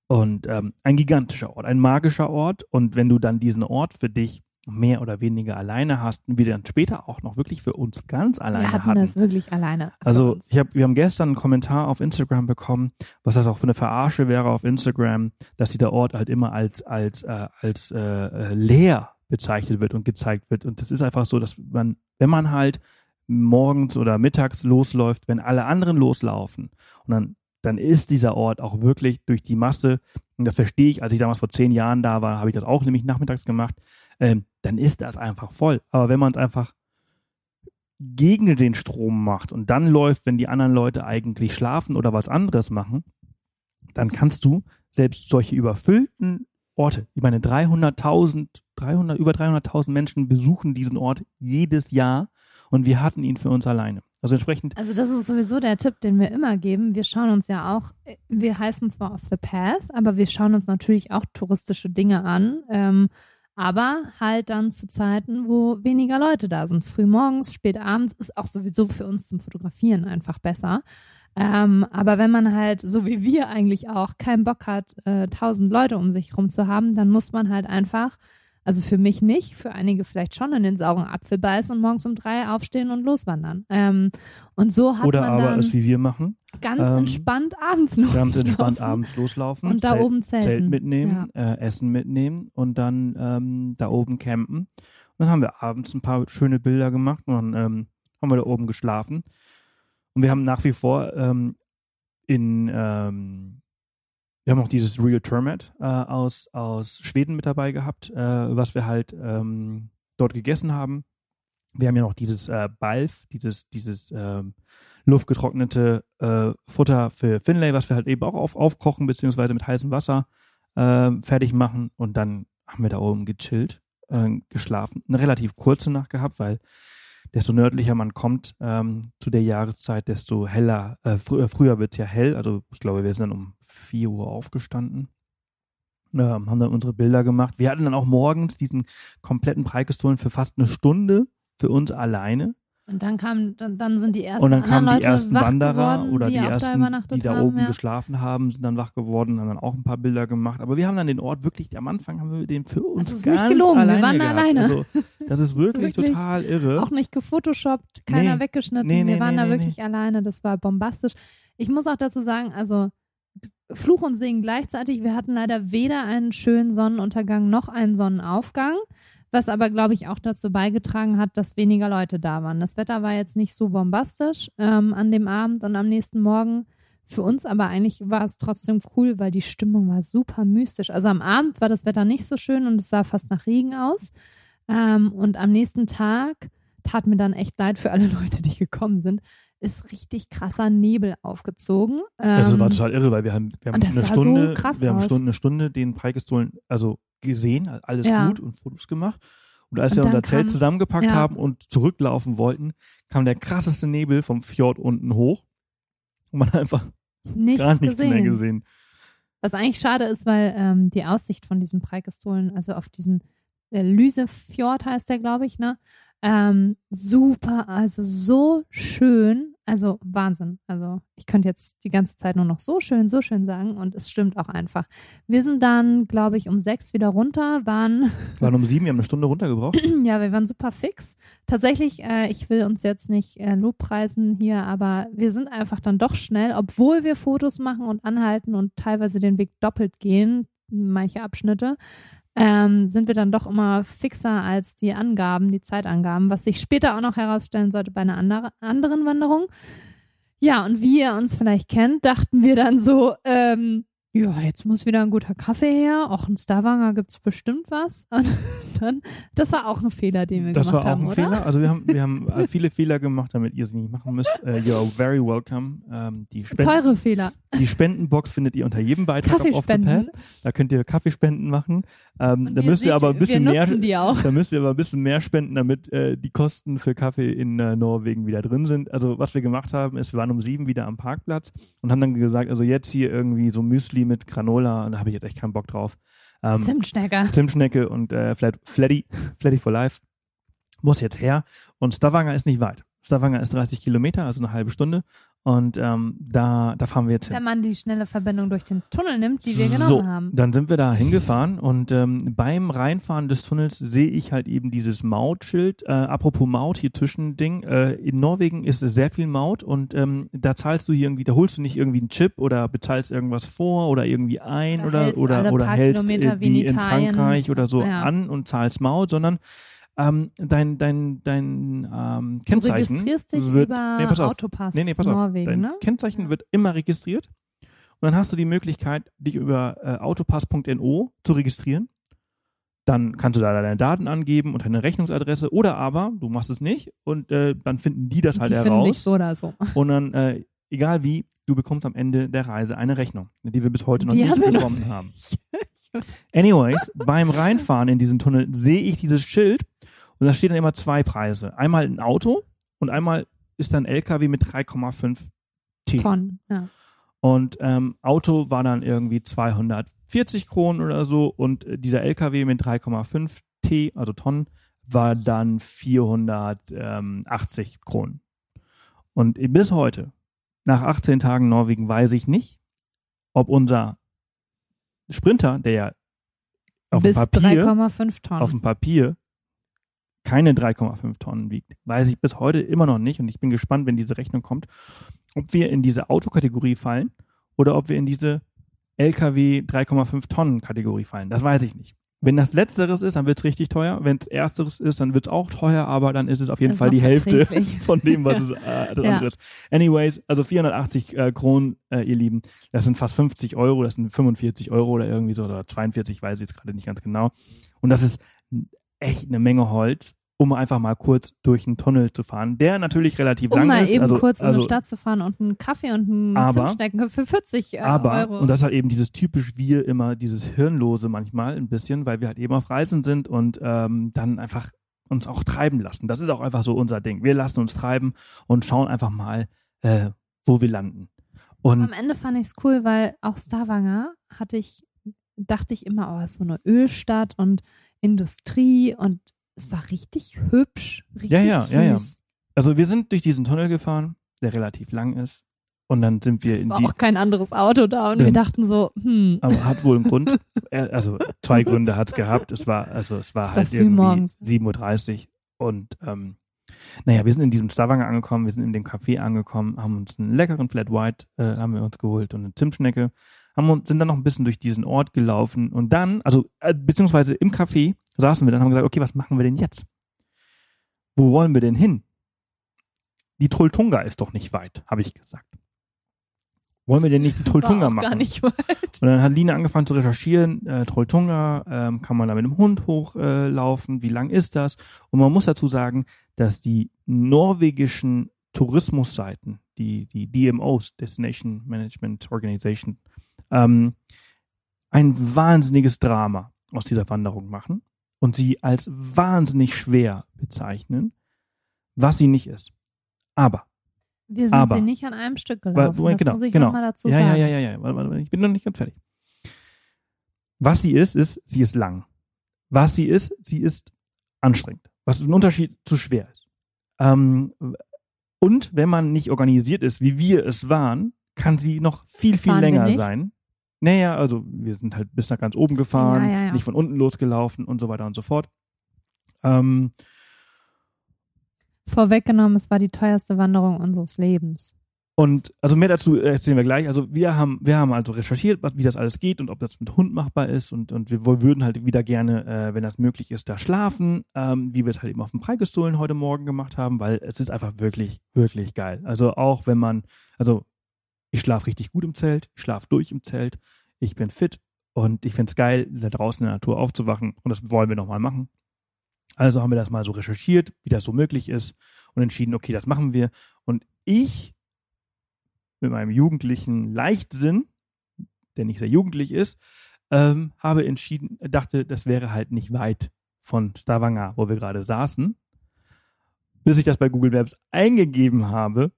Und ähm, ein gigantischer Ort, ein magischer Ort. Und wenn du dann diesen Ort für dich mehr oder weniger alleine hast und wir dann später auch noch wirklich für uns ganz alleine Wir hatten, hatten. das wirklich alleine. Also ich hab, wir haben gestern einen Kommentar auf Instagram bekommen, was das auch für eine Verarsche wäre auf Instagram, dass dieser Ort halt immer als als äh, als äh, äh, leer bezeichnet wird und gezeigt wird. Und das ist einfach so, dass man, wenn man halt morgens oder mittags losläuft, wenn alle anderen loslaufen und dann dann ist dieser Ort auch wirklich durch die Masse, und das verstehe ich, als ich damals vor zehn Jahren da war, habe ich das auch nämlich nachmittags gemacht, ähm, dann ist das einfach voll. Aber wenn man es einfach gegen den Strom macht und dann läuft, wenn die anderen Leute eigentlich schlafen oder was anderes machen, dann kannst du selbst solche überfüllten Orte, ich meine 300.000, 300, über 300.000 Menschen besuchen diesen Ort jedes Jahr und wir hatten ihn für uns alleine. Also entsprechend, Also das ist sowieso der Tipp, den wir immer geben. Wir schauen uns ja auch, wir heißen zwar Off the Path, aber wir schauen uns natürlich auch touristische Dinge an. Ähm, aber halt dann zu Zeiten, wo weniger Leute da sind. Frühmorgens, spät abends ist auch sowieso für uns zum Fotografieren einfach besser. Ähm, aber wenn man halt, so wie wir eigentlich auch, keinen Bock hat, äh, tausend Leute um sich rum zu haben, dann muss man halt einfach, also für mich nicht, für einige vielleicht schon, in den sauren Apfel beißen und morgens um drei aufstehen und loswandern. Ähm, und so hat oder man aber dann es wie wir machen, ganz ähm, entspannt abends loslaufen. ganz entspannt abends loslaufen, Und da Zelt, oben zelten. Zelt mitnehmen, äh, Essen mitnehmen und dann ähm, da oben campen. Und dann haben wir abends ein paar schöne Bilder gemacht und dann ähm, haben wir da oben geschlafen. Und wir haben nach wie vor ähm, in, ähm, wir haben auch dieses Real Termat äh, aus, aus Schweden mit dabei gehabt, äh, was wir halt ähm, dort gegessen haben. Wir haben ja noch dieses äh, Balf, dieses, dieses ähm, luftgetrocknete äh, Futter für Finlay, was wir halt eben auch auf, aufkochen, beziehungsweise mit heißem Wasser äh, fertig machen. Und dann haben wir da oben gechillt, äh, geschlafen. Eine relativ kurze Nacht gehabt, weil desto nördlicher man kommt ähm, zu der Jahreszeit, desto heller, äh, fr früher wird es ja hell. Also ich glaube, wir sind dann um 4 Uhr aufgestanden. Ähm, haben dann unsere Bilder gemacht. Wir hatten dann auch morgens diesen kompletten Preikestolen für fast eine Stunde für uns alleine. Und dann kamen, dann, dann sind die ersten Und dann kamen die Leute ersten Wanderer geworden, oder die, die, da ersten, übernachtet die da haben, oben ja. geschlafen haben, sind dann wach geworden, haben dann auch ein paar Bilder gemacht. Aber wir haben dann den Ort wirklich, am Anfang haben wir den für uns Das ist ganz nicht gelogen, wir alleine waren da gehabt. alleine. Also, das ist wirklich, wirklich total irre. Auch nicht gefotoshoppt, keiner Nee. weggeschnitten. Nee, nee, wir waren da wirklich alleine. Das war bombastisch. Ich muss auch dazu sagen, also Fluch und Segen gleichzeitig. Wir hatten leider weder einen schönen Sonnenuntergang noch einen Sonnenaufgang, was aber, glaube ich, auch dazu beigetragen hat, dass weniger Leute da waren. Das Wetter war jetzt nicht so bombastisch ähm, an dem Abend und am nächsten Morgen. Für uns aber eigentlich war es trotzdem cool, weil die Stimmung war super mystisch. Also am Abend war das Wetter nicht so schön und es sah fast nach Regen aus. Ähm, und am nächsten Tag tat mir dann echt leid für alle Leute, die gekommen sind. Ist richtig krasser Nebel aufgezogen. Also, war Ähm, total irre, weil wir haben, wir haben eine so Stunde, krass wir haben. Stunde, eine Stunde den Preikestolen also gesehen, alles Ja. gut und Fotos gemacht. Und als Und wir unser Zelt kam- zusammengepackt ja. haben und zurücklaufen wollten, kam der krasseste Nebel vom Fjord unten hoch. Und man hat einfach nichts, gar nichts gesehen. mehr gesehen. Was eigentlich schade ist, weil ähm, die Aussicht von diesem Preikestolen, also auf diesen der Lysefjord heißt der, glaube ich, ne? Ähm, super, also so schön, also Wahnsinn. Also ich könnte jetzt die ganze Zeit nur noch so schön, so schön sagen und es stimmt auch einfach. Wir sind dann, glaube ich, um sechs wieder runter, waren Wir waren um sieben, wir haben eine Stunde runtergebraucht. ja, wir waren super fix. Tatsächlich, äh, ich will uns jetzt nicht äh, lobpreisen hier, aber wir sind einfach dann doch schnell, obwohl wir Fotos machen und anhalten und teilweise den Weg doppelt gehen, manche Abschnitte, ähm, sind wir dann doch immer fixer als die Angaben, die Zeitangaben, was sich später auch noch herausstellen sollte bei einer andere, anderen Wanderung. Ja, und wie ihr uns vielleicht kennt, dachten wir dann so, ähm, ja, jetzt muss wieder ein guter Kaffee her. Auch in Stavanger gibt's bestimmt was. Und dann, das war auch ein Fehler, den wir Das gemacht war auch haben, ein oder? Fehler. Also wir haben, wir haben äh, viele Fehler gemacht, damit ihr sie nicht machen müsst. Uh, you're very welcome. Ähm, die, Spenden, Teure Fehler. die Spendenbox findet ihr unter jedem Beitrag auf Off the Kaffeespenden. Pad. Da könnt ihr Kaffeespenden machen. Ähm, da müsst ihr aber ein bisschen mehr, da müsst ihr aber ein bisschen mehr spenden, damit äh, die Kosten für Kaffee in äh, Norwegen wieder drin sind. Also was wir gemacht haben, ist, wir waren um sieben wieder am Parkplatz und haben dann gesagt, also jetzt hier irgendwie so Müsli mit Granola, und da habe ich jetzt echt keinen Bock drauf. Ähm, Zimtschnecker. Zimtschnecke und äh, Flat, Flatty, Flatty for Life muss jetzt her. Und Stavanger ist nicht weit. Stavanger ist 30 Kilometer, also eine halbe Stunde. Und ähm, da, da fahren wir jetzt hin. Wenn man die schnelle Verbindung durch den Tunnel nimmt, die wir genommen so, haben. Dann sind wir da hingefahren und ähm, beim Reinfahren des Tunnels sehe ich halt eben dieses Mautschild. Äh, apropos Maut, hier Zwischending. Äh, in Norwegen ist es sehr viel Maut und ähm, da zahlst du hier irgendwie, da holst du nicht irgendwie einen Chip oder bezahlst irgendwas vor oder irgendwie ein Oder oder hältst oder, oder hältst äh, wie in in. Frankreich oder so Ja. an und zahlst Maut, sondern ähm, dein, dein, dein ähm, Du Kennzeichen registrierst dich wird, über nee, pass auf. Autopass Nee, nee, pass auf. Norwegen, Dein ne? Kennzeichen Ja. wird immer registriert. Und dann hast du die Möglichkeit, dich über äh, autopass.no zu registrieren. Dann kannst du da deine Daten angeben und deine Rechnungsadresse. Oder aber, du machst es nicht und äh, dann finden die das halt die finden heraus. dich so oder so. Und dann, äh, egal wie, du bekommst am Ende der Reise eine Rechnung, die wir bis heute noch Die nicht haben bekommen haben. Anyways, beim Reinfahren in diesen Tunnel sehe ich dieses Schild und da stehen dann immer zwei Preise. Einmal ein Auto und einmal ist dann LKW mit 3,5 T. Tonnen. Ja. Und ähm, Auto war dann irgendwie 240 Kronen oder so und äh, dieser LKW mit 3,5 T, also Tonnen, war dann 480 Kronen. Und bis heute, nach 18 Tagen Norwegen, weiß ich nicht, ob unser Sprinter, der ja auf dem Bis Papier 3,5 Tonnen. auf dem Papier keine 3,5 Tonnen wiegt. Weiß ich bis heute immer noch nicht und ich bin gespannt, wenn diese Rechnung kommt, ob wir in diese Autokategorie fallen oder ob wir in diese LKW 3,5 Tonnen Kategorie fallen. Das weiß ich nicht. Wenn das Letzteres ist, dann wird es richtig teuer. Wenn es Ersteres ist, dann wird es auch teuer, aber dann ist es auf jeden Ist Fall die Hälfte von dem, was es äh, das Ja. andere ist. Anyways, also 480 äh, Kronen, äh, ihr Lieben, das sind fast 50 Euro, das sind 45 Euro oder irgendwie so, oder 42, weiß ich jetzt gerade nicht ganz genau. Und das ist echt eine Menge Holz, um einfach mal kurz durch einen Tunnel zu fahren, der natürlich relativ Um lang mal ist. eben also, kurz in also, eine Stadt zu fahren und einen Kaffee und einen Aber- Zimtschnecken für 40 äh, Aber, Euro. und das ist halt eben dieses typisch wir immer, dieses Hirnlose manchmal ein bisschen, weil wir halt eben auf Reisen sind und ähm, dann einfach uns auch treiben lassen. Das ist auch einfach so unser Ding. Wir lassen uns treiben und schauen einfach mal, äh, wo wir landen. Und Am Ende fand ich es cool, weil auch Stavanger hatte ich, dachte ich immer, oh, ist so eine Ölstadt und Industrie und es war richtig hübsch, richtig Ja, ja, süß. ja, ja. also wir sind durch diesen Tunnel gefahren, der relativ lang ist. Und dann sind wir Es in war die, auch kein anderes Auto da und wir dachten so, hm, aber hat wohl einen Grund. Also zwei Gründe hat es gehabt. Es war, also es war Es war halt früh irgendwie morgens. 7.30 Uhr und ähm, naja, wir sind in diesem Stavanger angekommen, wir sind in dem Café angekommen, haben uns einen leckeren Flat White äh, haben wir uns geholt und eine Zimtschnecke, haben uns, sind dann noch ein bisschen durch diesen Ort gelaufen und dann, also äh, beziehungsweise im Café saßen wir dann haben gesagt, okay, was machen wir denn jetzt? Wo wollen wir denn hin? Die Trolltunga ist doch nicht weit, habe ich gesagt. Wollen wir denn nicht die Trolltunga machen? gar nicht weit. Und dann hat Lina angefangen zu recherchieren, äh, Trolltunga, ähm, kann man da mit dem Hund hochlaufen, äh, wie lang ist das? Und man muss dazu sagen, dass die norwegischen Tourismusseiten, die, die DMOs, Destination Management Organization, ähm, ein wahnsinniges Drama aus dieser Wanderung machen und sie als wahnsinnig schwer bezeichnen, was sie nicht ist. Aber Wir sind Aber- sie nicht an einem Stück Weil- gelaufen, Moment, das genau, muss ich genau. nochmal dazu ja, sagen. ja, ja, ja, ja. Ich bin noch nicht ganz fertig. Was sie ist, ist, sie ist lang. Was sie ist, sie ist anstrengend. Was ein Unterschied zu schwer ist. Ähm, und wenn man nicht organisiert ist, wie wir es waren, kann sie noch viel, viel Fahren länger sein. Naja, also wir sind halt bis nach ganz oben gefahren, Ja, ja, ja. nicht von unten losgelaufen und so weiter und so fort. Ähm, Vorweggenommen, es war die teuerste Wanderung unseres Lebens. Und also mehr dazu erzählen wir gleich. Also wir haben, wir haben also recherchiert, was, wie das alles geht und ob das mit Hund machbar ist und, und wir würden halt wieder gerne, äh, wenn das möglich ist, da schlafen, ähm, wie wir es halt eben auf dem Preikestolen heute Morgen gemacht haben, weil es ist einfach wirklich, wirklich geil. Also auch wenn man, also ich schlafe richtig gut im Zelt, ich schlafe durch im Zelt, ich bin fit und ich finde es geil, da draußen in der Natur aufzuwachen und das wollen wir nochmal machen. Also haben wir das mal so recherchiert, wie das so möglich ist und entschieden, okay, das machen wir. Und ich mit meinem jugendlichen Leichtsinn, der nicht sehr jugendlich ist, ähm, habe entschieden, dachte, das wäre halt nicht weit von Stavanger, wo wir gerade saßen, bis ich das bei Google Maps eingegeben habe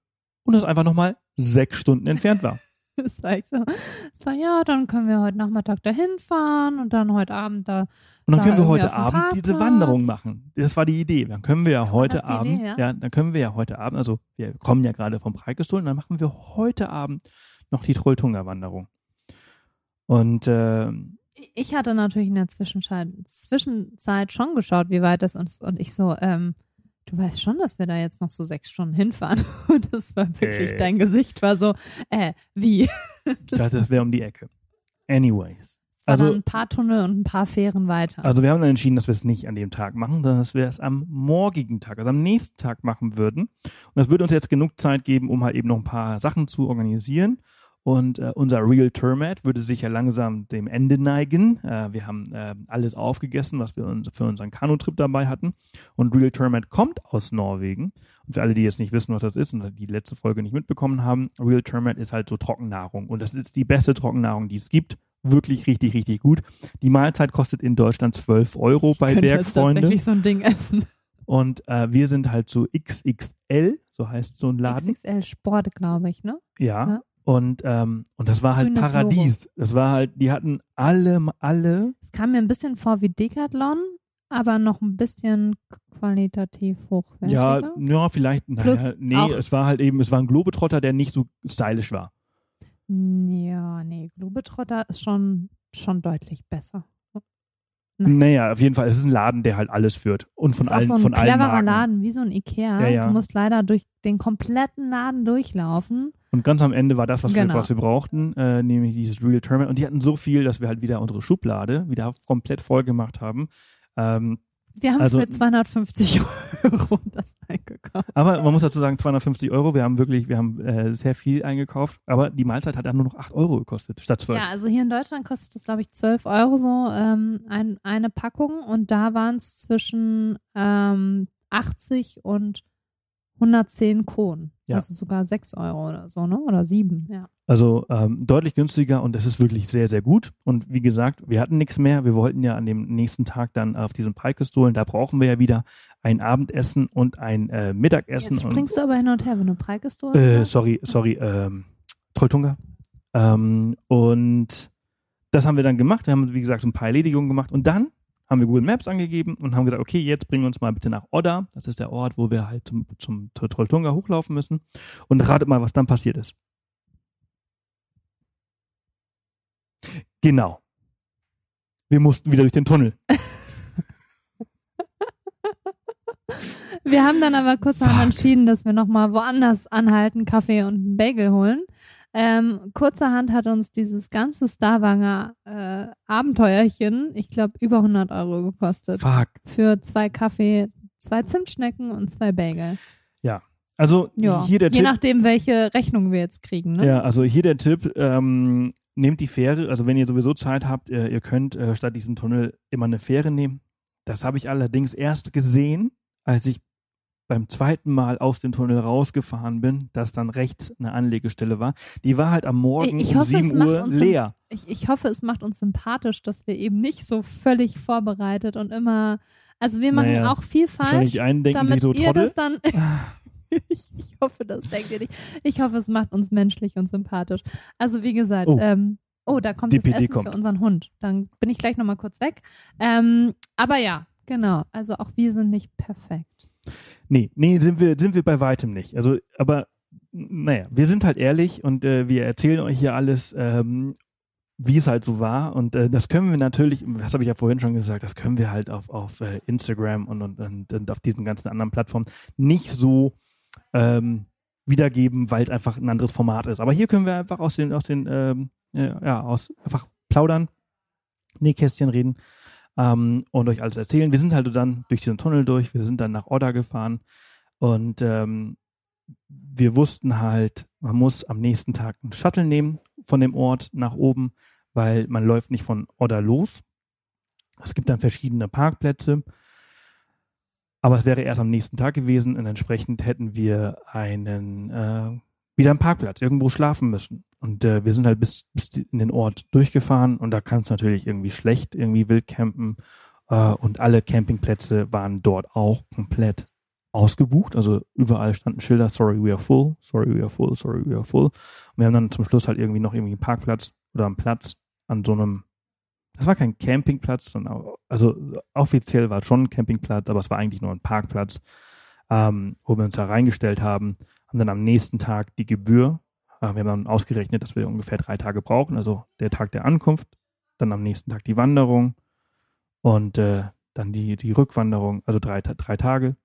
und das einfach nochmal sechs Stunden entfernt war. Es war echt so, es war, ja, dann können wir heute Nachmittag dahin fahren und dann heute Abend da. Und dann Da können wir heute Abend diese Parkplatz. Wanderung machen. Das war die Idee. Dann können wir ja heute das Abend, Idee, ja? ja, dann können wir ja heute Abend, also wir kommen ja gerade vom Preikestuhl und dann machen wir heute Abend noch die Trolltunga-Wanderung. Und äh, Ich hatte natürlich in der Zwischenzeit, Zwischenzeit schon geschaut, wie weit das ist. Und ich so, ähm, du weißt schon, dass wir da jetzt noch so sechs Stunden hinfahren. Und das war wirklich, Äh. dein Gesicht war so, äh, wie? ich dachte, das wäre um die Ecke. Anyways. Also- ein paar Tunnel und ein paar Fähren weiter. Also wir haben dann entschieden, dass wir es nicht an dem Tag machen, sondern dass wir es am morgigen Tag, also am nächsten Tag machen würden. Und das würde uns jetzt genug Zeit geben, um halt eben noch ein paar Sachen zu organisieren. Und äh, unser Real Termat würde sich ja langsam dem Ende neigen. Äh, wir haben äh, alles aufgegessen, was wir uns für unseren Kanutrip dabei hatten. Und Real Termat kommt aus Norwegen. Und für alle, die jetzt nicht wissen, was das ist und die letzte Folge nicht mitbekommen haben, Real Termat ist halt so Trockennahrung. Und das ist die beste Trockennahrung, die es gibt. Wirklich richtig, richtig gut. Die Mahlzeit kostet in Deutschland 12 Euro bei jetzt Bergfreunde. tatsächlich so ein Ding essen. Und äh, wir sind halt so XXL, so heißt so ein Laden. XXL Sport, glaube ich, ne? Ja. Ja. Und, ähm, und das war halt Grünes Paradies. Das war halt, die hatten alle, alle, Es kam mir ein bisschen vor wie Decathlon, aber noch ein bisschen qualitativ hochwertiger. ja, ja, vielleicht, naja, nee, es war halt eben, es war ein Globetrotter, der nicht so stylisch war. Ja, nee, Globetrotter ist schon, schon deutlich besser. Nein. Naja, auf jeden Fall, es ist ein Laden, der halt alles führt. Und von allen, so ein von cleverer. Laden, wie so ein Ikea. Ja, ja. Du musst leider durch den kompletten Laden durchlaufen. Und ganz am Ende war das, was, Genau. wir, was wir brauchten, äh, nämlich dieses Real Terminal. Und die hatten so viel, dass wir halt wieder unsere Schublade wieder komplett voll gemacht haben. Ähm, Wir haben Also- für 250 Euro das eingekauft. aber man muss dazu sagen, 250 Euro. Wir haben wirklich, wir haben äh, sehr viel eingekauft. Aber die Mahlzeit hat dann nur noch 8 Euro gekostet, statt 12. Ja, also hier in Deutschland kostet das, glaube ich, 12 Euro so ähm, ein, eine Packung und da waren es zwischen ähm, 80 und 110 Kronen. Ja. Also sogar 6 Euro oder so, ne? Oder 7, ja. Also ähm, deutlich günstiger und es ist wirklich sehr, sehr gut. Und wie gesagt, wir hatten nichts mehr. Wir wollten ja an dem nächsten Tag dann auf diesen Pike holen. Da brauchen wir ja wieder ein Abendessen und ein äh, Mittagessen. Jetzt springst du aber hin und her, wenn du Preikest du Äh, sorry, sorry, ähm, Trolltunga. Ähm, und das haben wir dann gemacht. Wir haben, wie gesagt, so ein paar Erledigungen gemacht. Und dann haben wir Google Maps angegeben und haben gesagt, okay, jetzt bringen wir uns mal bitte nach Odda. Das ist der Ort, wo wir halt zum, zum Trolltunga hochlaufen müssen. Und ratet mal, was dann passiert ist. Genau. Wir mussten wieder durch den Tunnel. Wir haben dann aber kurzerhand Fuck. entschieden, dass wir nochmal woanders anhalten, Kaffee und einen Bagel holen. Ähm, kurzerhand hat uns dieses ganze Starwanger äh, Abenteuerchen, ich glaube, über 100 Euro gekostet. Fuck. Für zwei Kaffee, zwei Zimtschnecken und zwei Bagel. Also Ja, hier der je Tipp. nachdem, welche Rechnung wir jetzt kriegen. Ne? Ja, also hier der Tipp, ähm, nehmt die Fähre, also wenn ihr sowieso Zeit habt, äh, ihr könnt äh, statt diesem Tunnel immer eine Fähre nehmen. Das habe ich allerdings erst gesehen, als ich beim zweiten Mal aus dem Tunnel rausgefahren bin, dass dann rechts eine Anlegestelle war. Die war halt am Morgen Ich um hoffe, es 7 macht Uhr leer. Ich, ich hoffe, es macht uns sympathisch, dass wir eben nicht so völlig vorbereitet und immer. Also wir machen Naja, auch viel falsch. Die einen denken damit so, ihr Trottel. das dann. ich, ich hoffe, das denkt ihr nicht. Ich hoffe, es macht uns menschlich und sympathisch. Also wie gesagt, Oh. ähm, oh, da kommt DPD das Essen kommt. für unseren Hund. Dann bin ich gleich nochmal kurz weg. Ähm, aber ja, genau. Also auch wir sind nicht perfekt. Nee, nee, sind wir, sind wir bei weitem nicht. Also, aber naja, wir sind halt ehrlich und äh, wir erzählen euch hier alles, ähm, wie es halt so war. Und äh, das können wir natürlich, das habe ich ja vorhin schon gesagt, das können wir halt auf, auf äh, Instagram und, und, und, und auf diesen ganzen anderen Plattformen nicht so ähm, wiedergeben, weil es einfach ein anderes Format ist. Aber hier können wir einfach aus den, aus den, ähm, ja, aus einfach plaudern, Nähkästchen reden ähm, und euch alles erzählen. Wir sind halt dann durch diesen Tunnel durch, wir sind dann nach Odda gefahren und ähm, wir wussten halt, man muss am nächsten Tag einen Shuttle nehmen von dem Ort nach oben, weil man läuft nicht von Odda los. Es gibt dann verschiedene Parkplätze, aber es wäre erst am nächsten Tag gewesen und entsprechend hätten wir einen äh, wieder einen Parkplatz irgendwo schlafen müssen. Und äh, wir sind halt bis, bis in den Ort durchgefahren und da kann es natürlich irgendwie schlecht irgendwie wild campen äh, und alle Campingplätze waren dort auch komplett ausgebucht. Also überall standen Schilder, sorry, we are full, sorry, we are full, sorry, we are full. Und wir haben dann zum Schluss halt irgendwie noch irgendwie einen Parkplatz oder einen Platz an so einem, das war kein Campingplatz, sondern also offiziell war es schon ein Campingplatz, aber es war eigentlich nur ein Parkplatz, ähm, wo wir uns da reingestellt haben, haben dann am nächsten Tag die Gebühr, wir haben dann ausgerechnet, dass wir ungefähr drei Tage brauchen, also der Tag der Ankunft, dann am nächsten Tag die Wanderung und äh, dann die, die Rückwanderung, also drei, drei Tage.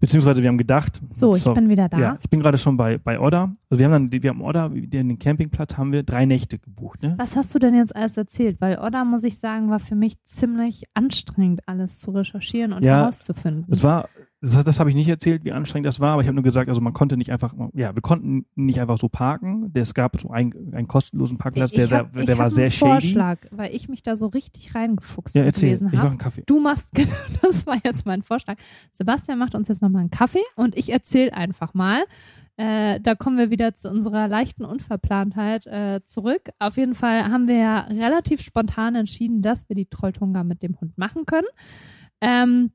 Beziehungsweise wir haben gedacht, So, ich bin wieder da. ja, ich bin gerade schon bei, bei Odda. Also wir haben dann, wir haben Odda, den Campingplatz haben wir drei Nächte gebucht, ne? Was hast du denn jetzt alles erzählt? Weil Odda, muss ich sagen, war für mich ziemlich anstrengend, alles zu recherchieren und Ja, herauszufinden. Es war, das, das habe ich nicht erzählt, wie anstrengend das war, aber ich habe nur gesagt, also man konnte nicht einfach, ja, wir konnten nicht einfach so parken. Es gab so einen, einen kostenlosen Parkplatz, der, hab, der, der war sehr einen shady. Vorschlag, weil ich mich da so richtig reingefuchst Ja, erzähl, gelesen ich mache habe. einen Kaffee. Du machst, genau, das war jetzt mein Vorschlag. Sebastian macht uns jetzt nochmal einen Kaffee und ich erzähle einfach mal. Äh, da kommen wir wieder zu unserer leichten Unverplantheit äh, zurück. Auf jeden Fall haben wir ja relativ spontan entschieden, dass wir die Trolltunga mit dem Hund machen können. Ähm,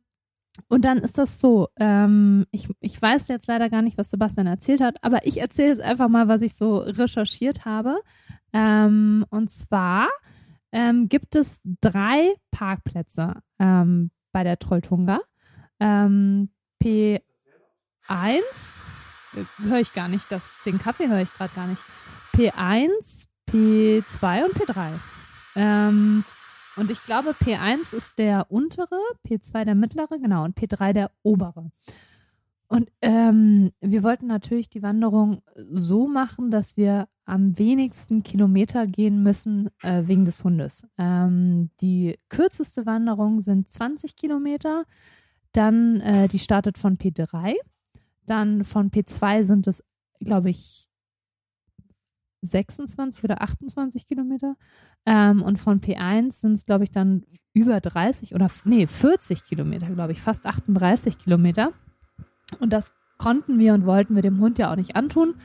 und dann ist das so, ähm, ich, ich weiß jetzt leider gar nicht, was Sebastian erzählt hat, aber ich erzähle jetzt einfach mal, was ich so recherchiert habe. Ähm, und zwar ähm, gibt es drei Parkplätze ähm, bei der Trolltunga. Ähm, P1 äh, höre ich gar nicht, das, den Kaffee höre ich gerade gar nicht. P1, P2 und P3. Und ich glaube, P1 ist der untere, P2 der mittlere, genau, und P3 der obere. Und ähm, wir wollten natürlich die Wanderung so machen, dass wir am wenigsten Kilometer gehen müssen äh, wegen des Hundes. Ähm, die kürzeste Wanderung sind 20 Kilometer. Dann, äh, die startet von P3. Dann von P2 sind es, glaube ich, 26 oder 28 Kilometer. Ähm, und von P1 sind es, glaube ich, dann über 30 oder, nee, 40 Kilometer, glaube ich, fast 38 Kilometer. Und das konnten wir und wollten wir dem Hund ja auch nicht antun.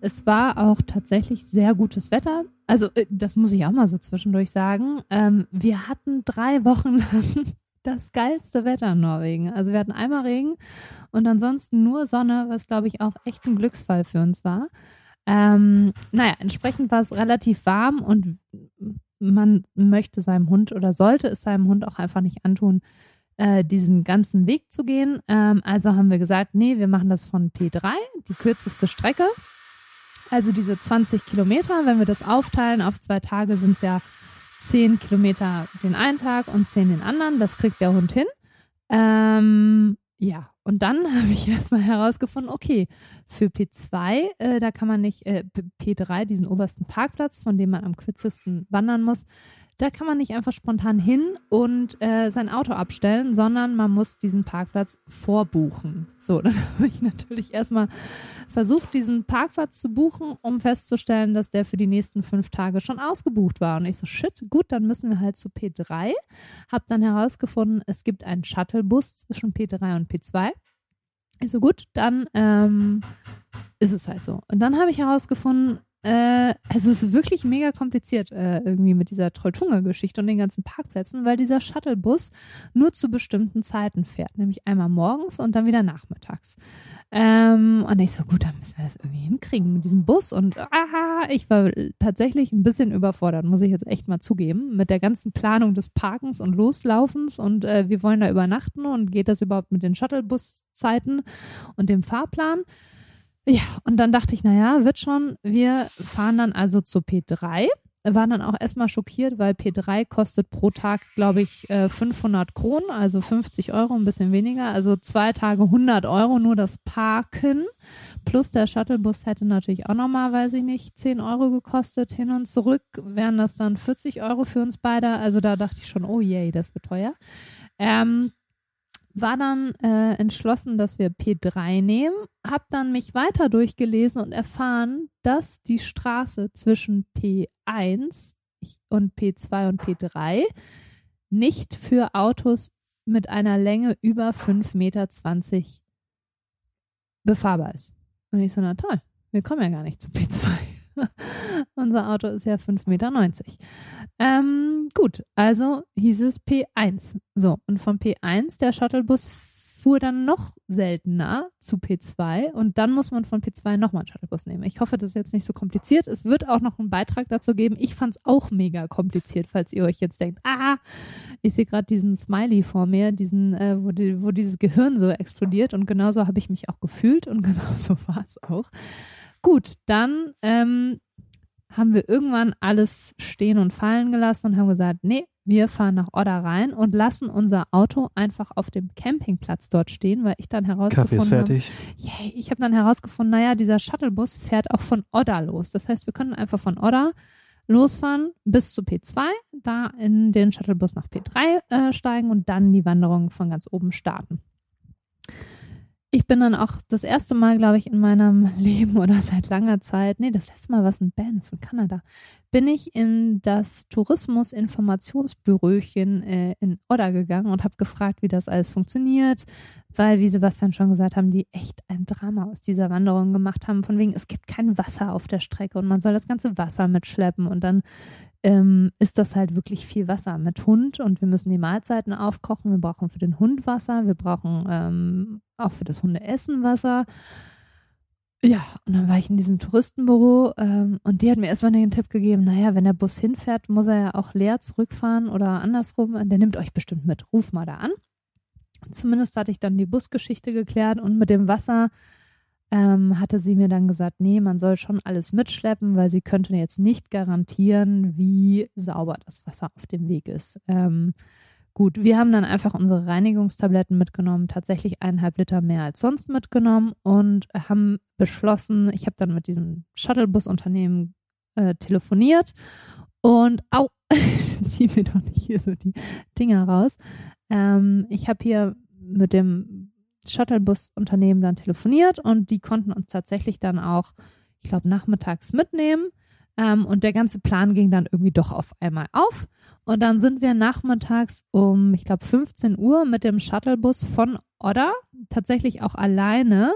Es war auch tatsächlich sehr gutes Wetter. Also, äh, das muss ich auch mal so zwischendurch sagen. Ähm, wir hatten drei Wochen lang das geilste Wetter in Norwegen. Also, wir hatten einmal Regen und ansonsten nur Sonne, was, glaube ich, auch echt ein Glücksfall für uns war. Ähm, naja, entsprechend war es relativ warm und man möchte seinem Hund oder sollte es seinem Hund auch einfach nicht antun, äh, diesen ganzen Weg zu gehen. Ähm, also haben wir gesagt, nee, wir machen das von P3, die kürzeste Strecke. Also diese 20 Kilometer, wenn wir das aufteilen auf zwei Tage, sind es ja 10 Kilometer den einen Tag und 10 den anderen. Das kriegt der Hund hin. Ähm, ja, und dann habe ich erstmal herausgefunden, okay, für P2, äh, da kann man nicht, äh, P3, diesen obersten Parkplatz, von dem man am kürzesten wandern muss, da kann man nicht einfach spontan hin und äh, sein Auto abstellen, sondern man muss diesen Parkplatz vorbuchen. So, dann habe ich natürlich erstmal versucht, diesen Parkplatz zu buchen, um festzustellen, dass der für die nächsten fünf Tage schon ausgebucht war. Und ich so, shit, gut, dann müssen wir halt zu P3. Hab dann herausgefunden, es gibt einen Shuttlebus zwischen P3 und P2. Ich so, gut, dann ähm, ist es halt so. Und dann habe ich herausgefunden, äh, es ist wirklich mega kompliziert äh, irgendwie mit dieser Trolltunga-Geschichte und den ganzen Parkplätzen, weil dieser Shuttlebus nur zu bestimmten Zeiten fährt, nämlich einmal morgens und dann wieder nachmittags. Ähm, und ich so, gut, dann müssen wir das irgendwie hinkriegen mit diesem Bus. Und aha, ich war tatsächlich ein bisschen überfordert, muss ich jetzt echt mal zugeben, mit der ganzen Planung des Parkens und Loslaufens. Und äh, wir wollen da übernachten und geht das überhaupt mit den Shuttlebus-Zeiten und dem Fahrplan? Ja, und dann dachte ich, naja, wird schon. Wir fahren dann also zu P3. Waren dann auch erstmal schockiert, weil P3 kostet pro Tag, glaube ich, 500 äh, Kronen, also 50 Euro, ein bisschen weniger. Also zwei Tage 100 Euro nur das Parken. Plus der Shuttlebus hätte natürlich auch nochmal, weiß ich nicht, 10 Euro gekostet. Hin und zurück wären das dann 40 Euro für uns beide. Also da dachte ich schon, oh yay, das wird teuer. Ähm, war dann äh, entschlossen, dass wir P3 nehmen, habe dann mich weiter durchgelesen und erfahren, dass die Straße zwischen P1 und P2 und P3 nicht für Autos mit einer Länge über 5,20 Meter befahrbar ist. Und ich so, na toll, wir kommen ja gar nicht zu P2. Unser Auto ist ja 5,90 Meter. Ähm, gut, also hieß es P1. So, und vom P1, der Shuttlebus fuhr dann noch seltener zu P2 und dann muss man von P2 nochmal einen Shuttlebus nehmen. Ich hoffe, das ist jetzt nicht so kompliziert. Es wird auch noch einen Beitrag dazu geben. Ich fand es auch mega kompliziert, falls ihr euch jetzt denkt, ah, ich sehe gerade diesen Smiley vor mir, diesen, äh, wo, die, wo dieses Gehirn so explodiert und genauso habe ich mich auch gefühlt und genauso war es auch. Gut, dann ähm, haben wir irgendwann alles stehen und fallen gelassen und haben gesagt, nee, wir fahren nach Odder rein und lassen unser Auto einfach auf dem Campingplatz dort stehen, weil ich dann herausgefunden Kaffee ist fertig. Habe, yay, ich habe dann herausgefunden, naja, dieser Shuttlebus fährt auch von Odder los. Das heißt, wir können einfach von Odder losfahren bis zu P2, da in den Shuttlebus nach P3 äh, steigen und dann die Wanderung von ganz oben starten ich bin dann auch das erste Mal, glaube ich, in meinem Leben oder seit langer Zeit, nee, das letzte Mal war es ein Band von Kanada, bin ich in das Tourismus-Informationsbüröchen äh, in Odder gegangen und habe gefragt, wie das alles funktioniert, weil, wie Sebastian schon gesagt haben, die echt ein Drama aus dieser Wanderung gemacht haben, von wegen, es gibt kein Wasser auf der Strecke und man soll das ganze Wasser mitschleppen und dann ähm, ist das halt wirklich viel Wasser mit Hund und wir müssen die Mahlzeiten aufkochen. Wir brauchen für den Hund Wasser, wir brauchen ähm, auch für das Hundeessen Wasser. Ja, und dann war ich in diesem Touristenbüro ähm, und die hat mir erstmal den Tipp gegeben, naja, wenn der Bus hinfährt, muss er ja auch leer zurückfahren oder andersrum. Der nimmt euch bestimmt mit. Ruf mal da an. Zumindest hatte ich dann die Busgeschichte geklärt und mit dem Wasser ähm, hatte sie mir dann gesagt, nee, man soll schon alles mitschleppen, weil sie könnte jetzt nicht garantieren, wie sauber das Wasser auf dem Weg ist. Ähm, Gut, wir haben dann einfach unsere Reinigungstabletten mitgenommen, tatsächlich eineinhalb Liter mehr als sonst mitgenommen und haben beschlossen, ich habe dann mit diesem Shuttlebus-Unternehmen äh, telefoniert und au, zieh mir doch nicht hier so die Dinger raus. Ähm, ich habe hier mit dem Shuttlebus-Unternehmen dann telefoniert und die konnten uns tatsächlich dann auch, ich glaube, nachmittags mitnehmen. Ähm, und der ganze Plan ging dann irgendwie doch auf einmal auf. Und dann sind wir nachmittags um, ich glaube, 15 Uhr mit dem Shuttlebus von Odder tatsächlich auch alleine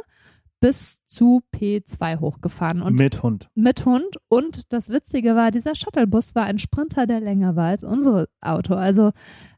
bis zu P2 hochgefahren. Und mit Hund. Mit Hund. Und das Witzige war, dieser Shuttlebus war ein Sprinter, der länger war als unser Auto. Also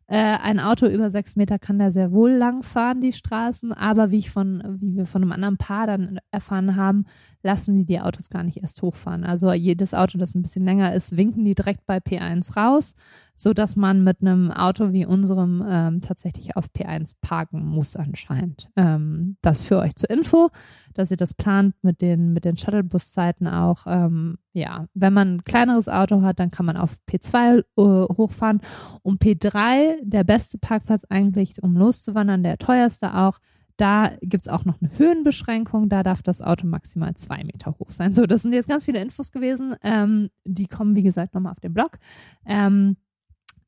äh, ein Auto über sechs Meter kann da sehr wohl lang fahren, die Straßen, aber wie ich von, wie wir von einem anderen Paar dann erfahren haben, lassen die die Autos gar nicht erst hochfahren. Also jedes Auto, das ein bisschen länger ist, winken die direkt bei P1 raus, so dass man mit einem Auto wie unserem ähm, tatsächlich auf P1 parken muss anscheinend. Ähm, das für euch zur Info, dass ihr das plant mit den mit den Shuttlebus-Zeiten auch. Ähm, ja, wenn man ein kleineres Auto hat, dann kann man auf P2 äh, hochfahren. Um P3, der beste Parkplatz eigentlich, um loszuwandern, der teuerste auch. Da gibt es auch noch eine Höhenbeschränkung. Da darf das Auto maximal zwei Meter hoch sein. So, das sind jetzt ganz viele Infos gewesen. Ähm, die kommen, wie gesagt, nochmal auf den Blog. Ähm,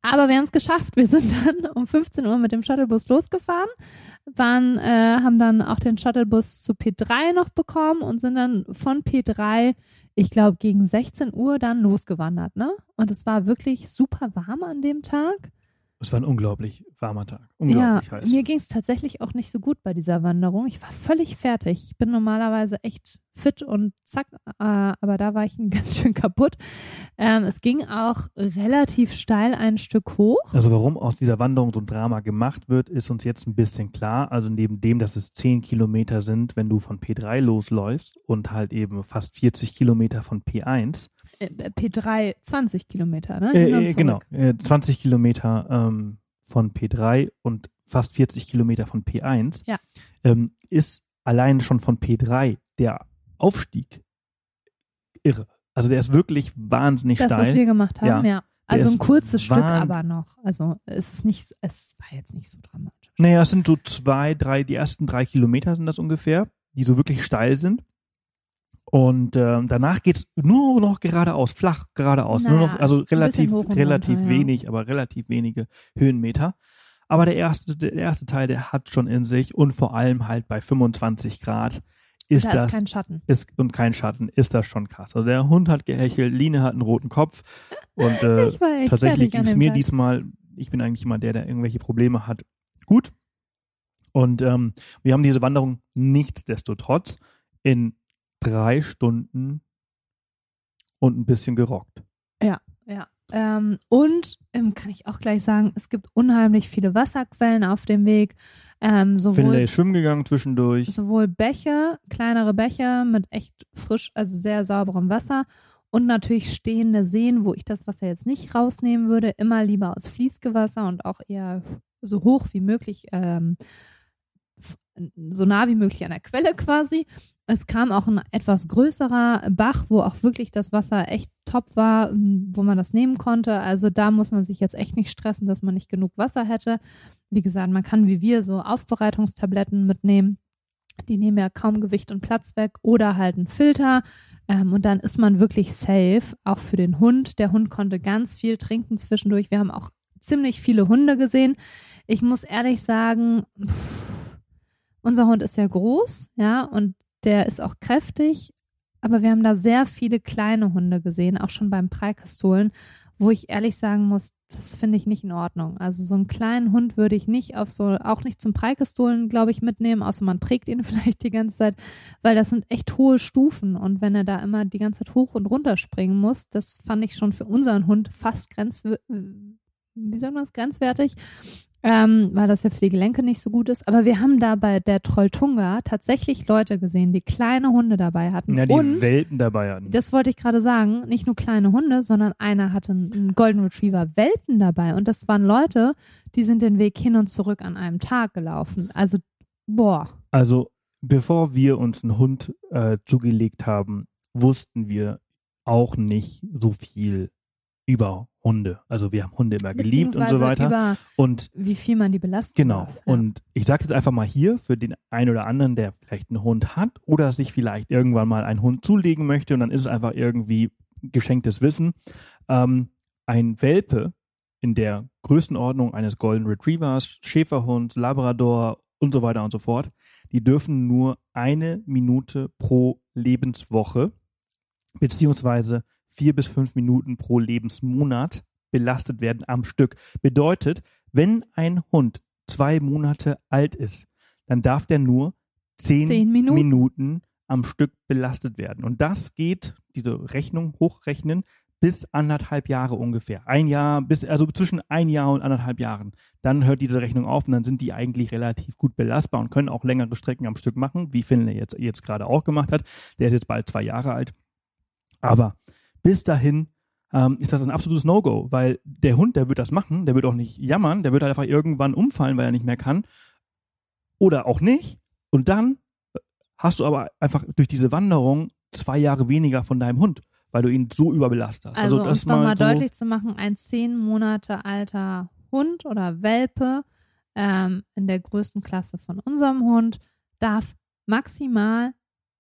aber wir haben es geschafft. Wir sind dann um 15 Uhr mit dem Shuttlebus losgefahren, waren, äh, haben dann auch den Shuttlebus zu P3 noch bekommen und sind dann von P3, ich glaube, gegen 16 Uhr dann losgewandert. Ne? Und es war wirklich super warm an dem Tag. Es war ein unglaublich warmer Tag. Unglaublich ja, heiß. Mir ging es tatsächlich auch nicht so gut bei dieser Wanderung. Ich war völlig fertig. Ich bin normalerweise echt fit und zack, äh, aber da war ich ganz schön kaputt. Ähm, es ging auch relativ steil ein Stück hoch. Also warum aus dieser Wanderung so ein Drama gemacht wird, ist uns jetzt ein bisschen klar. Also neben dem, dass es 10 Kilometer sind, wenn du von P3 losläufst und halt eben fast 40 Kilometer von P1. Äh, P3 20 Kilometer, ne? Äh, genau, äh, 20 Kilometer ähm, von P3 und fast 40 Kilometer von P1. Ja. Ähm, ist allein schon von P3 der Aufstieg irre. Also der ist wirklich wahnsinnig das, steil. Das, was wir gemacht haben, ja. ja. Also ein kurzes Stück aber noch. Also es ist nicht, es war jetzt nicht so dramatisch. Naja, es sind so zwei, drei, die ersten drei Kilometer sind das ungefähr, die so wirklich steil sind. Und ähm, danach geht's nur noch geradeaus, flach geradeaus. nur noch, Naja, also relativ, relativ runter, ja. wenig, aber relativ wenige Höhenmeter. Aber der erste, der erste Teil, der hat schon in sich und vor allem halt bei 25 Grad ist da das ist kein Schatten. ist und kein Schatten, ist das schon krass. Also der Hund hat gehechelt, Line hat einen roten Kopf und äh, tatsächlich ging es mir Tag. diesmal, ich bin eigentlich immer der, der irgendwelche Probleme hat, gut. Und ähm, wir haben diese Wanderung nichtsdestotrotz in drei Stunden und ein bisschen gerockt. Ja. Ähm, und ähm, kann ich auch gleich sagen, es gibt unheimlich viele Wasserquellen auf dem Weg. Ähm, sowohl Finlay schwimmen gegangen zwischendurch. sowohl Bäche, kleinere Bäche mit echt frisch, also sehr sauberem Wasser und natürlich stehende Seen, wo ich das Wasser jetzt nicht rausnehmen würde, immer lieber aus Fließgewasser und auch eher so hoch wie möglich, ähm, so nah wie möglich an der Quelle quasi. Es kam auch ein etwas größerer Bach, wo auch wirklich das Wasser echt top war, wo man das nehmen konnte. Also da muss man sich jetzt echt nicht stressen, dass man nicht genug Wasser hätte. Wie gesagt, man kann wie wir so Aufbereitungstabletten mitnehmen. Die nehmen ja kaum Gewicht und Platz weg oder halt einen Filter. Ähm, und dann ist man wirklich safe, auch für den Hund. Der Hund konnte ganz viel trinken zwischendurch. Wir haben auch ziemlich viele Hunde gesehen. Ich muss ehrlich sagen, pff, unser Hund ist ja groß, ja, und der ist auch kräftig. Aber wir haben da sehr viele kleine Hunde gesehen, auch schon beim Preikastolen, wo ich ehrlich sagen muss, das finde ich nicht in Ordnung. Also so einen kleinen Hund würde ich nicht auf so, auch nicht zum Preikastolen, glaube ich, mitnehmen, außer man trägt ihn vielleicht die ganze Zeit, weil das sind echt hohe Stufen und wenn er da immer die ganze Zeit hoch und runter springen muss, das fand ich schon für unseren Hund fast grenzw wie sagt man das, grenzwertig, ähm, weil das ja für die Gelenke nicht so gut ist. Aber wir haben da bei der Trolltunga tatsächlich Leute gesehen, die kleine Hunde dabei hatten. Ja, die und Welten dabei hatten. das wollte ich gerade sagen, nicht nur kleine Hunde, sondern einer hatte einen Golden Retriever Welpen dabei. Und das waren Leute, die sind den Weg hin und zurück an einem Tag gelaufen. Also, boah. Also, bevor wir uns einen Hund äh, zugelegt haben, wussten wir auch nicht so viel über Hunde. Also wir haben Hunde immer geliebt und so weiter. Und wie viel man die belasten Genau. darf. Ja. Und ich sage jetzt einfach mal hier für den einen oder anderen, der vielleicht einen Hund hat oder sich vielleicht irgendwann mal einen Hund zulegen möchte und dann ist es einfach irgendwie geschenktes Wissen. Ähm, ein Welpe in der Größenordnung eines Golden Retrievers, Schäferhund, Labrador und so weiter und so fort, die dürfen nur eine Minute pro Lebenswoche beziehungsweise vier bis fünf Minuten pro Lebensmonat belastet werden am Stück. Bedeutet, wenn ein Hund zwei Monate alt ist, dann darf der nur zehn, Zehn Minuten. Minuten am Stück belastet werden. Und das geht, diese Rechnung hochrechnen, bis anderthalb Jahre ungefähr. Ein Jahr, bis, also zwischen ein Jahr und anderthalb Jahren. Dann hört diese Rechnung auf und dann sind die eigentlich relativ gut belastbar und können auch längere Strecken am Stück machen, wie Finlay jetzt, jetzt gerade auch gemacht hat. Der ist jetzt bald zwei Jahre alt. Aber bis dahin ähm, ist das ein absolutes No-Go, weil der Hund, der wird das machen, der wird auch nicht jammern, der wird halt einfach irgendwann umfallen, weil er nicht mehr kann. Oder auch nicht. Und dann hast du aber einfach durch diese Wanderung zwei Jahre weniger von deinem Hund, weil du ihn so überbelastet hast. Also, um das es nochmal so, deutlich zu machen, ein zehn Monate alter Hund oder Welpe ähm, in der größten Klasse von unserem Hund darf maximal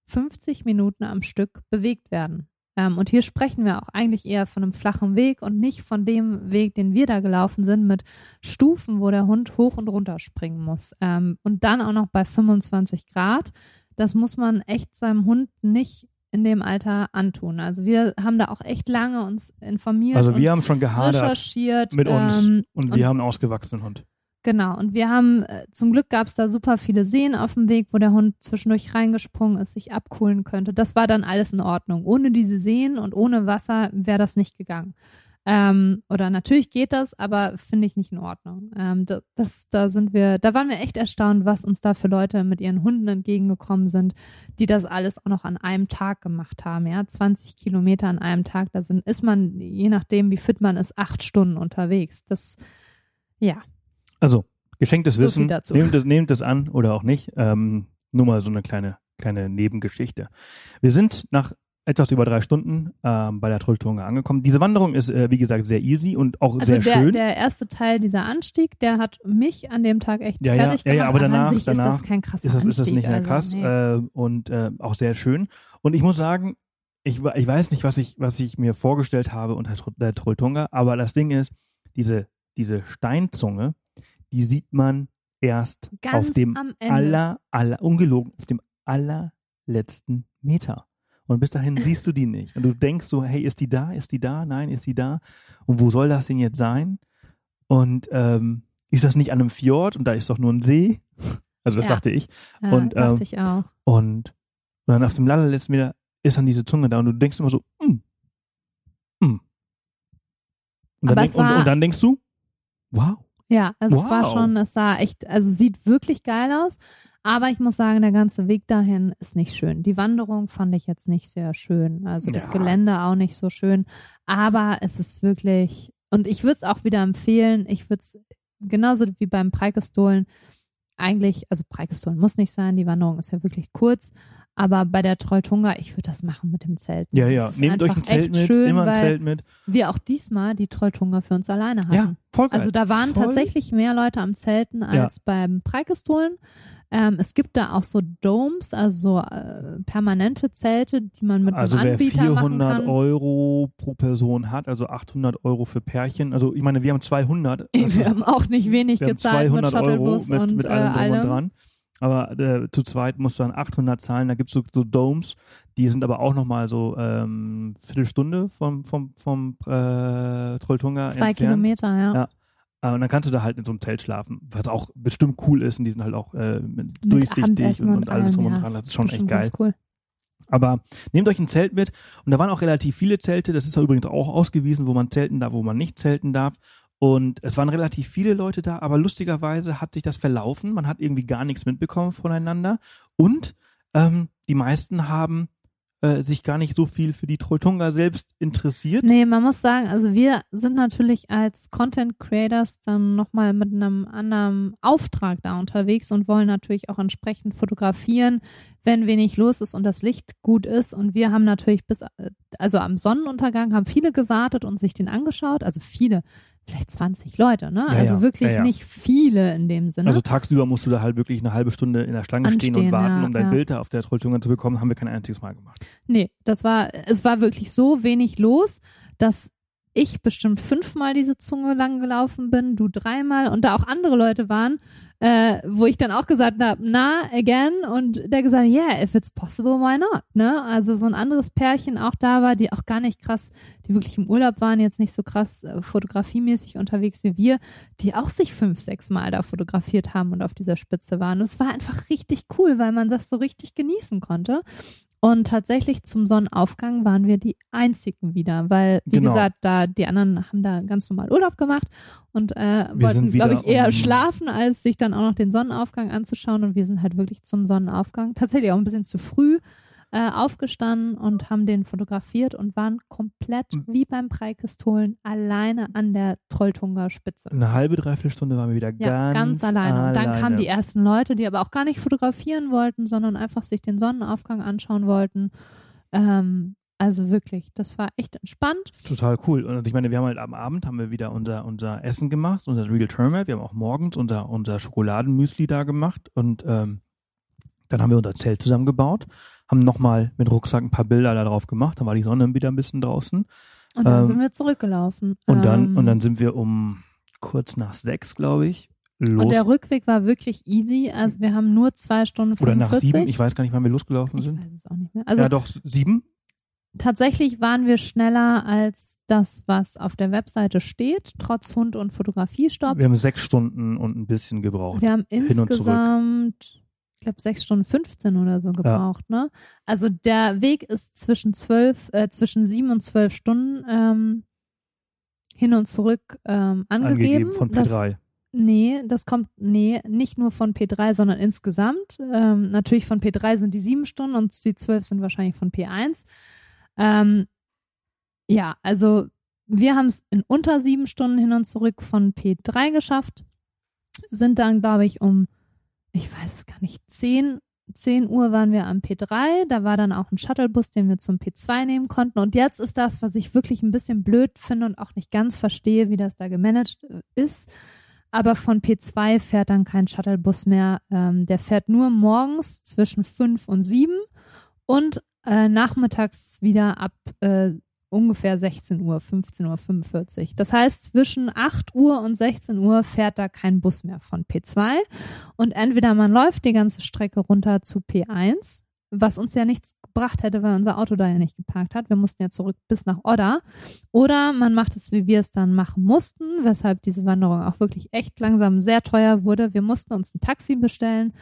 50 Minuten am Stück bewegt werden. Ähm, und hier sprechen wir auch eigentlich eher von einem flachen Weg und nicht von dem Weg, den wir da gelaufen sind, mit Stufen, wo der Hund hoch und runter springen muss. Ähm, und dann auch noch bei 25 Grad. Das muss man echt seinem Hund nicht in dem Alter antun. Also wir haben da auch echt lange uns informiert Also wir haben schon gehadert recherchiert. mit uns Ähm, und wir haben einen ausgewachsenen Hund. Genau. Und wir haben, äh, zum Glück gab es da super viele Seen auf dem Weg, wo der Hund zwischendurch reingesprungen ist, sich abkühlen könnte. Das war dann alles in Ordnung. Ohne diese Seen und ohne Wasser wäre das nicht gegangen. Ähm, oder natürlich geht das, aber finde ich nicht in Ordnung. Ähm, da, das, da sind wir, da waren wir echt erstaunt, was uns da für Leute mit ihren Hunden entgegengekommen sind, die das alles auch noch an einem Tag gemacht haben. Ja, 20 Kilometer an einem Tag, da sind, ist man, je nachdem, wie fit man ist, acht Stunden unterwegs. Das, ja, Also, geschenktes So Wissen, nehmt es, nehmt es an oder auch nicht. Ähm, nur mal so eine kleine, kleine Nebengeschichte. Wir sind nach etwas über drei Stunden ähm, bei der Trolltunge angekommen. Diese Wanderung ist, äh, wie gesagt, sehr easy und auch Also sehr der, schön. der erste Teil, dieser Anstieg, der hat mich an dem Tag echt Ja, ja, fertig ja, ja, gemacht. aber danach- an sich danach ist das kein krasser ist das, Anstieg. ist das nicht mehr also, krass nee. äh, und äh, auch sehr schön. Und ich muss sagen, ich, ich weiß nicht, was ich, was ich mir vorgestellt habe unter der Trolltunga, aber das Ding ist, diese, diese Steinzunge, die sieht man erst Ganz auf dem aller, aller, ungelogen, auf dem allerletzten Meter. Und bis dahin siehst du die nicht. Und du denkst so, hey, ist die da? Ist die da? Nein, ist die da? Und wo soll das denn jetzt sein? Und ähm, ist das nicht an einem Fjord? Und da ist doch nur ein See? Also das Ja. dachte ich. ja, und, dachte ähm, ich auch. Und, und dann auf dem allerletzten Meter ist dann diese Zunge da und du denkst immer so, mm, mm. Und, dann denk, und, und dann denkst du, wow. Ja, also es war Wow. schon, es sah echt, also sieht wirklich geil aus. Aber ich muss sagen, der ganze Weg dahin ist nicht schön. Die Wanderung fand ich jetzt nicht sehr schön. Also das Ja. Gelände auch nicht so schön. Aber es ist wirklich, und ich würde es auch wieder empfehlen, ich würde es genauso wie beim Preikestolen eigentlich, also Preikestolen muss nicht sein, die Wanderung ist ja wirklich kurz. Aber bei der Trolltunga, ich würde das machen mit dem Zelt. Ja, ja. Nehmt euch ein einfach Zelt mit, schön, immer ein Zelt mit. wir auch diesmal die Trolltunga für uns alleine hatten. Ja, voll geil. Also da waren Voll tatsächlich mehr Leute am Zelten Ja. als beim Preikestolen. Ähm, es gibt da auch so Domes, also so äh, permanente Zelte, die man mit Also einem wer Anbieter machen 400 kann. Euro pro Person hat, also 800 Euro für Pärchen, also ich meine, wir haben 200. Also Wir haben auch nicht wenig gezahlt mit 200 Euro Shuttlebus mit, und mit äh, allem und allem. dran. Aber äh, zu zweit musst du dann 800 zahlen. Da gibt es so, so Domes, die sind aber auch nochmal so ähm, Viertelstunde vom, vom, vom äh, Trolltunga Zwei entfernt. Kilometer, ja. Ja. Und dann kannst du da halt in so einem Zelt schlafen, was auch bestimmt cool ist. Und die sind halt auch äh, durchsichtig und, und alles drum und dran. Das ist schon echt geil. Cool. Aber nehmt euch ein Zelt mit. Und da waren auch relativ viele Zelte. Das ist ja übrigens auch ausgewiesen, wo man zelten darf, wo man nicht zelten darf. Und es waren relativ viele Leute da, aber lustigerweise hat sich das verlaufen. Man hat irgendwie gar nichts mitbekommen voneinander. Und ähm, die meisten haben äh, sich gar nicht so viel für die Trolltunga selbst interessiert. Nee, man muss sagen, also wir sind natürlich als Content Creators dann nochmal mit einem anderen Auftrag da unterwegs und wollen natürlich auch entsprechend fotografieren, wenn wenig los ist und das Licht gut ist. Und wir haben natürlich bis, also am Sonnenuntergang haben viele gewartet und sich den angeschaut. Also viele, vielleicht 20 Leute, ne? Ja, also ja. wirklich Ja, nicht viele in dem Sinne. Also tagsüber musst du da halt wirklich eine halbe Stunde in der Schlange stehen und Anstehen, warten, um dein. Bild da auf der Trolltunga zu bekommen. Haben wir kein einziges Mal gemacht. Nee, das war, es war wirklich so wenig los, dass ich bestimmt fünfmal diese Zunge lang gelaufen bin, du dreimal und da auch andere Leute waren, äh, wo ich dann auch gesagt habe, na, again und der gesagt, yeah, if it's possible, why not, ne? Also so ein anderes Pärchen auch da war, die auch gar nicht krass, die wirklich im Urlaub waren, jetzt nicht so krass äh, fotografiemäßig unterwegs wie wir, die auch sich fünf, sechs Mal da fotografiert haben und auf dieser Spitze waren. Und es war einfach richtig cool, weil man das so richtig genießen konnte. Und tatsächlich zum Sonnenaufgang waren wir die einzigen wieder, weil, wie Genau. gesagt, da die anderen haben da ganz normal Urlaub gemacht und äh, wollten, glaube ich, eher um- schlafen, als sich dann auch noch den Sonnenaufgang anzuschauen. Und wir sind halt wirklich zum Sonnenaufgang tatsächlich auch ein bisschen zu früh äh, aufgestanden und haben den fotografiert und waren komplett Mhm. wie beim Preikistolen alleine an der Trolltunger Spitze. Eine halbe, dreiviertel Stunde waren wir wieder Ja, ganz, ganz, alleine. Und dann kamen alleine. die ersten Leute, die aber auch gar nicht fotografieren wollten, sondern einfach sich den Sonnenaufgang anschauen wollten. Ähm, also wirklich, das war echt entspannt. Total cool. Und ich meine, wir haben halt am Abend haben wir wieder unser, unser Essen gemacht, unser Real Termat. Wir haben auch morgens unser, unser Schokoladenmüsli da gemacht und ähm, dann haben wir unser Zelt zusammengebaut, haben nochmal mit Rucksack ein paar Bilder da drauf gemacht, dann war die Sonne wieder ein bisschen draußen. Und dann Ähm, sind wir zurückgelaufen. Und dann, Ähm, und dann sind wir um kurz nach sechs, glaube ich, los. und der Rückweg war wirklich easy. Also wir haben nur zwei Stunden oder 45. nach sieben, ich weiß gar nicht, wann wir losgelaufen Ich sind. weiß es auch nicht mehr. Also ja, doch, sieben. tatsächlich waren wir schneller als das, was auf der Webseite steht, trotz Hund- und Fotografie-Stopps. Wir haben sechs Stunden und ein bisschen gebraucht. Wir haben insgesamt, ich glaube, sechs Stunden 15 oder so gebraucht, ne? Also der Weg ist zwischen zwölf, äh, zwischen sieben und zwölf Stunden ähm, hin und zurück ähm, angegeben. angegeben von Das, P3. nee, das kommt, nee, nicht nur von P3, sondern insgesamt. Ähm, natürlich von P3 sind die sieben Stunden und die zwölf sind wahrscheinlich von P1. Ähm, ja, also wir haben es in unter sieben Stunden hin und zurück von P3 geschafft, sind dann, glaube ich, um, ich weiß es gar nicht, 10, 10 Uhr waren wir am P3. Da war dann auch ein Shuttlebus, den wir zum P2 nehmen konnten. Und jetzt ist das, was ich wirklich ein bisschen blöd finde und auch nicht ganz verstehe, wie das da gemanagt äh, ist. Aber von P2 fährt dann kein Shuttlebus mehr. Ähm, der fährt nur morgens zwischen 5 und 7 und äh, nachmittags wieder ab äh, ungefähr 16 Uhr, 15 Uhr 45. Das heißt, zwischen 8 Uhr und 16 Uhr fährt da kein Bus mehr von P2 und entweder man läuft die ganze Strecke runter zu P1, was uns ja nichts gebracht hätte, weil unser Auto da ja nicht geparkt hat. Wir mussten ja zurück bis nach Odda. Oder man macht es, wie wir es dann machen mussten, weshalb diese Wanderung auch wirklich echt langsam sehr teuer wurde. Wir mussten uns ein Taxi bestellen.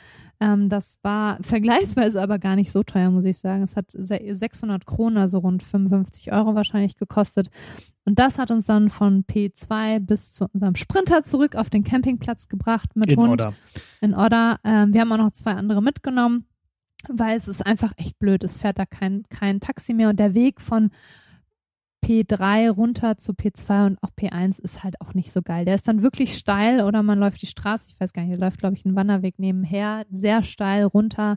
Ähm, das war vergleichsweise aber gar nicht so teuer, muss ich sagen. Es hat se- 600 Kronen, also rund 55 Euro wahrscheinlich gekostet. Und das hat uns dann von P2 bis zu unserem Sprinter zurück auf den Campingplatz gebracht mit In Hund Order. in Odda. Ähm, wir haben auch noch zwei andere mitgenommen, weil es ist einfach echt blöd. Es fährt da kein, kein Taxi mehr und der Weg von P3 runter zu P2 und auch P1 ist halt auch nicht so geil. Der ist dann wirklich steil oder man läuft die Straße, ich weiß gar nicht, da läuft, glaube ich, ein Wanderweg nebenher, sehr steil runter.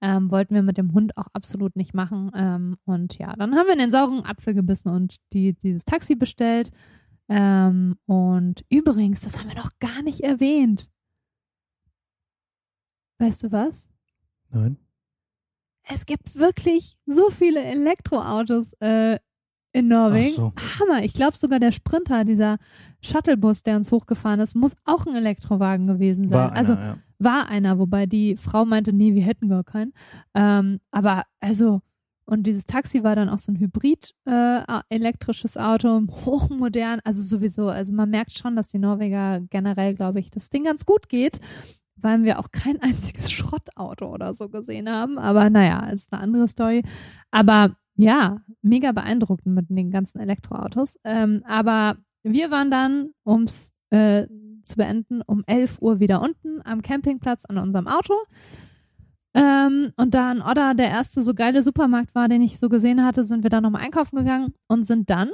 Ähm, wollten wir mit dem Hund auch absolut nicht machen. Ähm, und ja, dann haben wir in den sauren Apfel gebissen und die, dieses Taxi bestellt. Ähm, und übrigens, das haben wir noch gar nicht erwähnt. Weißt du was? Nein. Es gibt wirklich so viele Elektroautos äh, in Norwegen. So. Hammer. Ich glaube sogar der Sprinter, dieser Shuttlebus, der uns hochgefahren ist, muss auch ein Elektrowagen gewesen sein. War einer, also ja. war einer, wobei die Frau meinte, nee, wir hätten gar keinen. Ähm, aber also, und dieses Taxi war dann auch so ein Hybrid äh, elektrisches Auto, hochmodern, also sowieso. Also man merkt schon, dass die Norweger generell, glaube ich, das Ding ganz gut geht, weil wir auch kein einziges Schrottauto oder so gesehen haben. Aber naja, ist eine andere Story. Aber ja, mega beeindruckend mit den ganzen Elektroautos. Ähm, aber wir waren dann, ums äh, zu beenden, um 11 Uhr wieder unten am Campingplatz an unserem Auto. Ähm, und da in Odda der erste so geile Supermarkt war, den ich so gesehen hatte, sind wir da nochmal einkaufen gegangen und sind dann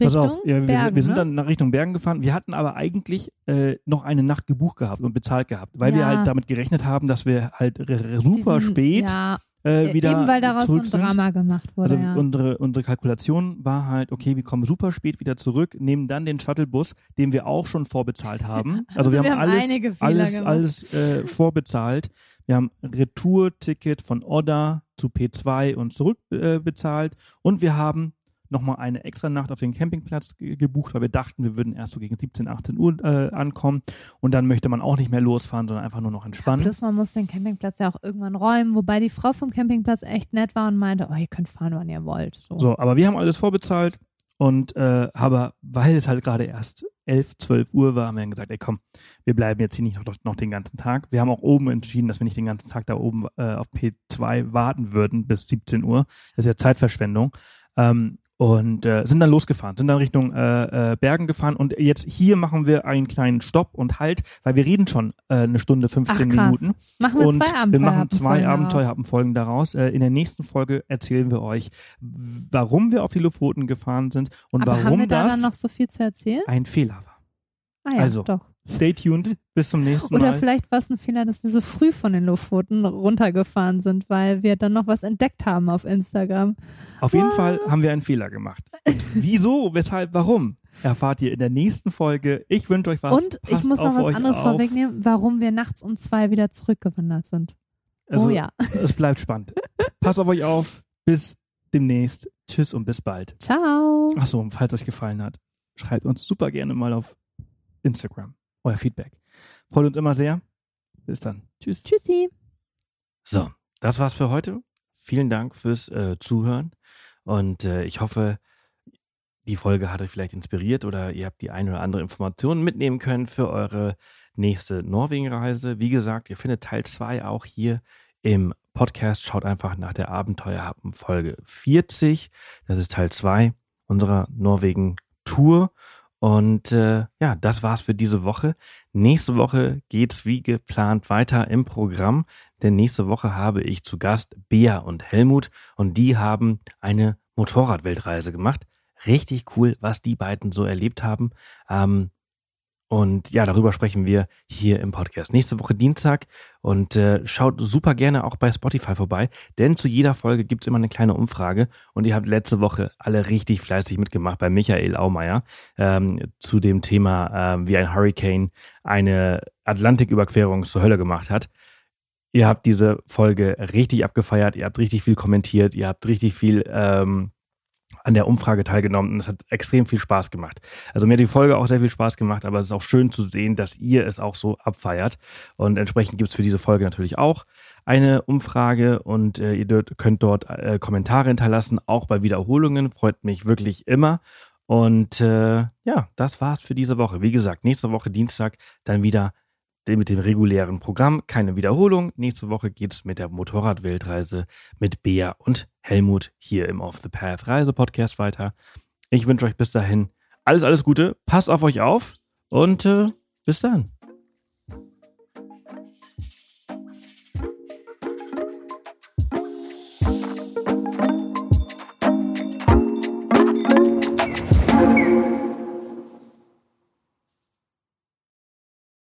Richtung Pass auf, ja, wir, Bergen. wir sind ne? dann nach Richtung Bergen gefahren. Wir hatten aber eigentlich äh, noch eine Nacht gebucht gehabt und bezahlt gehabt, weil wir Ja. halt damit gerechnet haben, dass wir halt super Diesen- spät Ja, äh, wieder eben weil daraus so ein. Drama gemacht wurde. Also ja. unsere, unsere Kalkulation war halt, okay, wir kommen super spät wieder zurück, nehmen dann den Shuttlebus, den wir auch schon vorbezahlt haben. Also, Also wir, wir haben alles, alles, gemacht. alles äh, vorbezahlt. Wir haben Retour-Ticket von Odda zu P2 und zurück äh, bezahlt und wir haben nochmal eine extra Nacht auf den Campingplatz ge- gebucht, weil wir dachten, wir würden erst so gegen 17, 18 Uhr äh, ankommen und dann möchte man auch nicht mehr losfahren, sondern einfach nur noch entspannen. Plus man muss den Campingplatz ja auch irgendwann räumen, wobei die Frau vom Campingplatz echt nett war und meinte, oh, ihr könnt fahren, wann ihr wollt. So. So, aber wir haben alles vorbezahlt und äh, aber weil es halt gerade erst 11, 12 Uhr war, haben wir dann gesagt, ey komm, wir bleiben jetzt hier nicht noch, noch den ganzen Tag. Wir haben auch oben entschieden, dass wir nicht den ganzen Tag da oben äh, auf P2 warten würden bis 17 Uhr. Das ist ja Zeitverschwendung. Ähm, und äh, sind dann losgefahren, sind dann Richtung äh, äh, Bergen gefahren und jetzt hier machen wir einen kleinen Stopp und Halt, weil wir reden schon äh, eine Stunde 15 Ach, krass. Minuten. Machen wir Und zwei Abenteuer. wir machen zwei Folgen daraus. Abenteuerfolgen daraus. Äh, in der nächsten Folge erzählen wir euch, warum wir auf die Luftrouten gefahren sind und Aber haben warum wir da das dann noch so viel zu erzählen? ein Fehler war. Ah ja, Also, doch. Stay tuned. Bis zum nächsten Oder Mal. vielleicht war es ein Fehler, dass wir so früh von den Lofoten runtergefahren sind, weil wir dann noch was entdeckt haben auf Instagram. Auf jeden What? Fall haben wir einen Fehler gemacht. Und wieso, weshalb, warum? Erfahrt ihr in der nächsten Folge. Ich wünsche euch was. Und ich Passt muss noch was anderes auf. vorwegnehmen, warum wir nachts um zwei wieder zurückgewandert sind. Also, oh ja. Es bleibt spannend. Passt auf euch auf. Bis demnächst. Tschüss und bis bald. Ciao. Achso, und falls euch gefallen hat, schreibt uns super gerne mal auf Instagram euer Feedback. Freut uns immer sehr. Bis dann. Tschüss. Tschüssi. So, das war's für heute. Vielen Dank fürs äh, Zuhören und äh, ich hoffe, die Folge hat euch vielleicht inspiriert oder ihr habt die eine oder andere Information mitnehmen können für eure nächste Norwegen-Reise. Wie gesagt, ihr findet Teil 2 auch hier im Podcast. Schaut einfach nach der Abenteuerhappen Folge 40. Das ist Teil 2 unserer Norwegen-Tour. Und äh, ja, das war's für diese Woche. Nächste Woche geht's wie geplant weiter im Programm, denn nächste Woche habe ich zu Gast Bea und Helmut und die haben eine Motorradweltreise gemacht. Richtig cool, was die beiden so erlebt haben. Ähm, und ja, darüber sprechen wir hier im Podcast. Nächste Woche Dienstag und äh, schaut super gerne auch bei Spotify vorbei, denn zu jeder Folge gibt's immer eine kleine Umfrage und ihr habt letzte Woche alle richtig fleißig mitgemacht bei Michael Aumeier ähm, zu dem Thema, ähm, wie ein Hurricane eine Atlantiküberquerung zur Hölle gemacht hat. Ihr habt diese Folge richtig abgefeiert, ihr habt richtig viel kommentiert, ihr habt richtig viel ähm, an der Umfrage teilgenommen und es hat extrem viel Spaß gemacht. Also mir hat die Folge auch sehr viel Spaß gemacht, aber es ist auch schön zu sehen, dass ihr es auch so abfeiert. Und entsprechend gibt es für diese Folge natürlich auch eine Umfrage und äh, ihr könnt dort äh, Kommentare hinterlassen, auch bei Wiederholungen. Freut mich wirklich immer. Und äh, ja, das war's für diese Woche. Wie gesagt, nächste Woche Dienstag dann wieder mit dem regulären Programm. Keine Wiederholung. Nächste Woche geht's mit der Motorradweltreise mit Bea und Helmut hier im Off the Path Reise Podcast weiter. Ich wünsche euch bis dahin alles, alles Gute. Passt auf euch auf und äh, bis dann.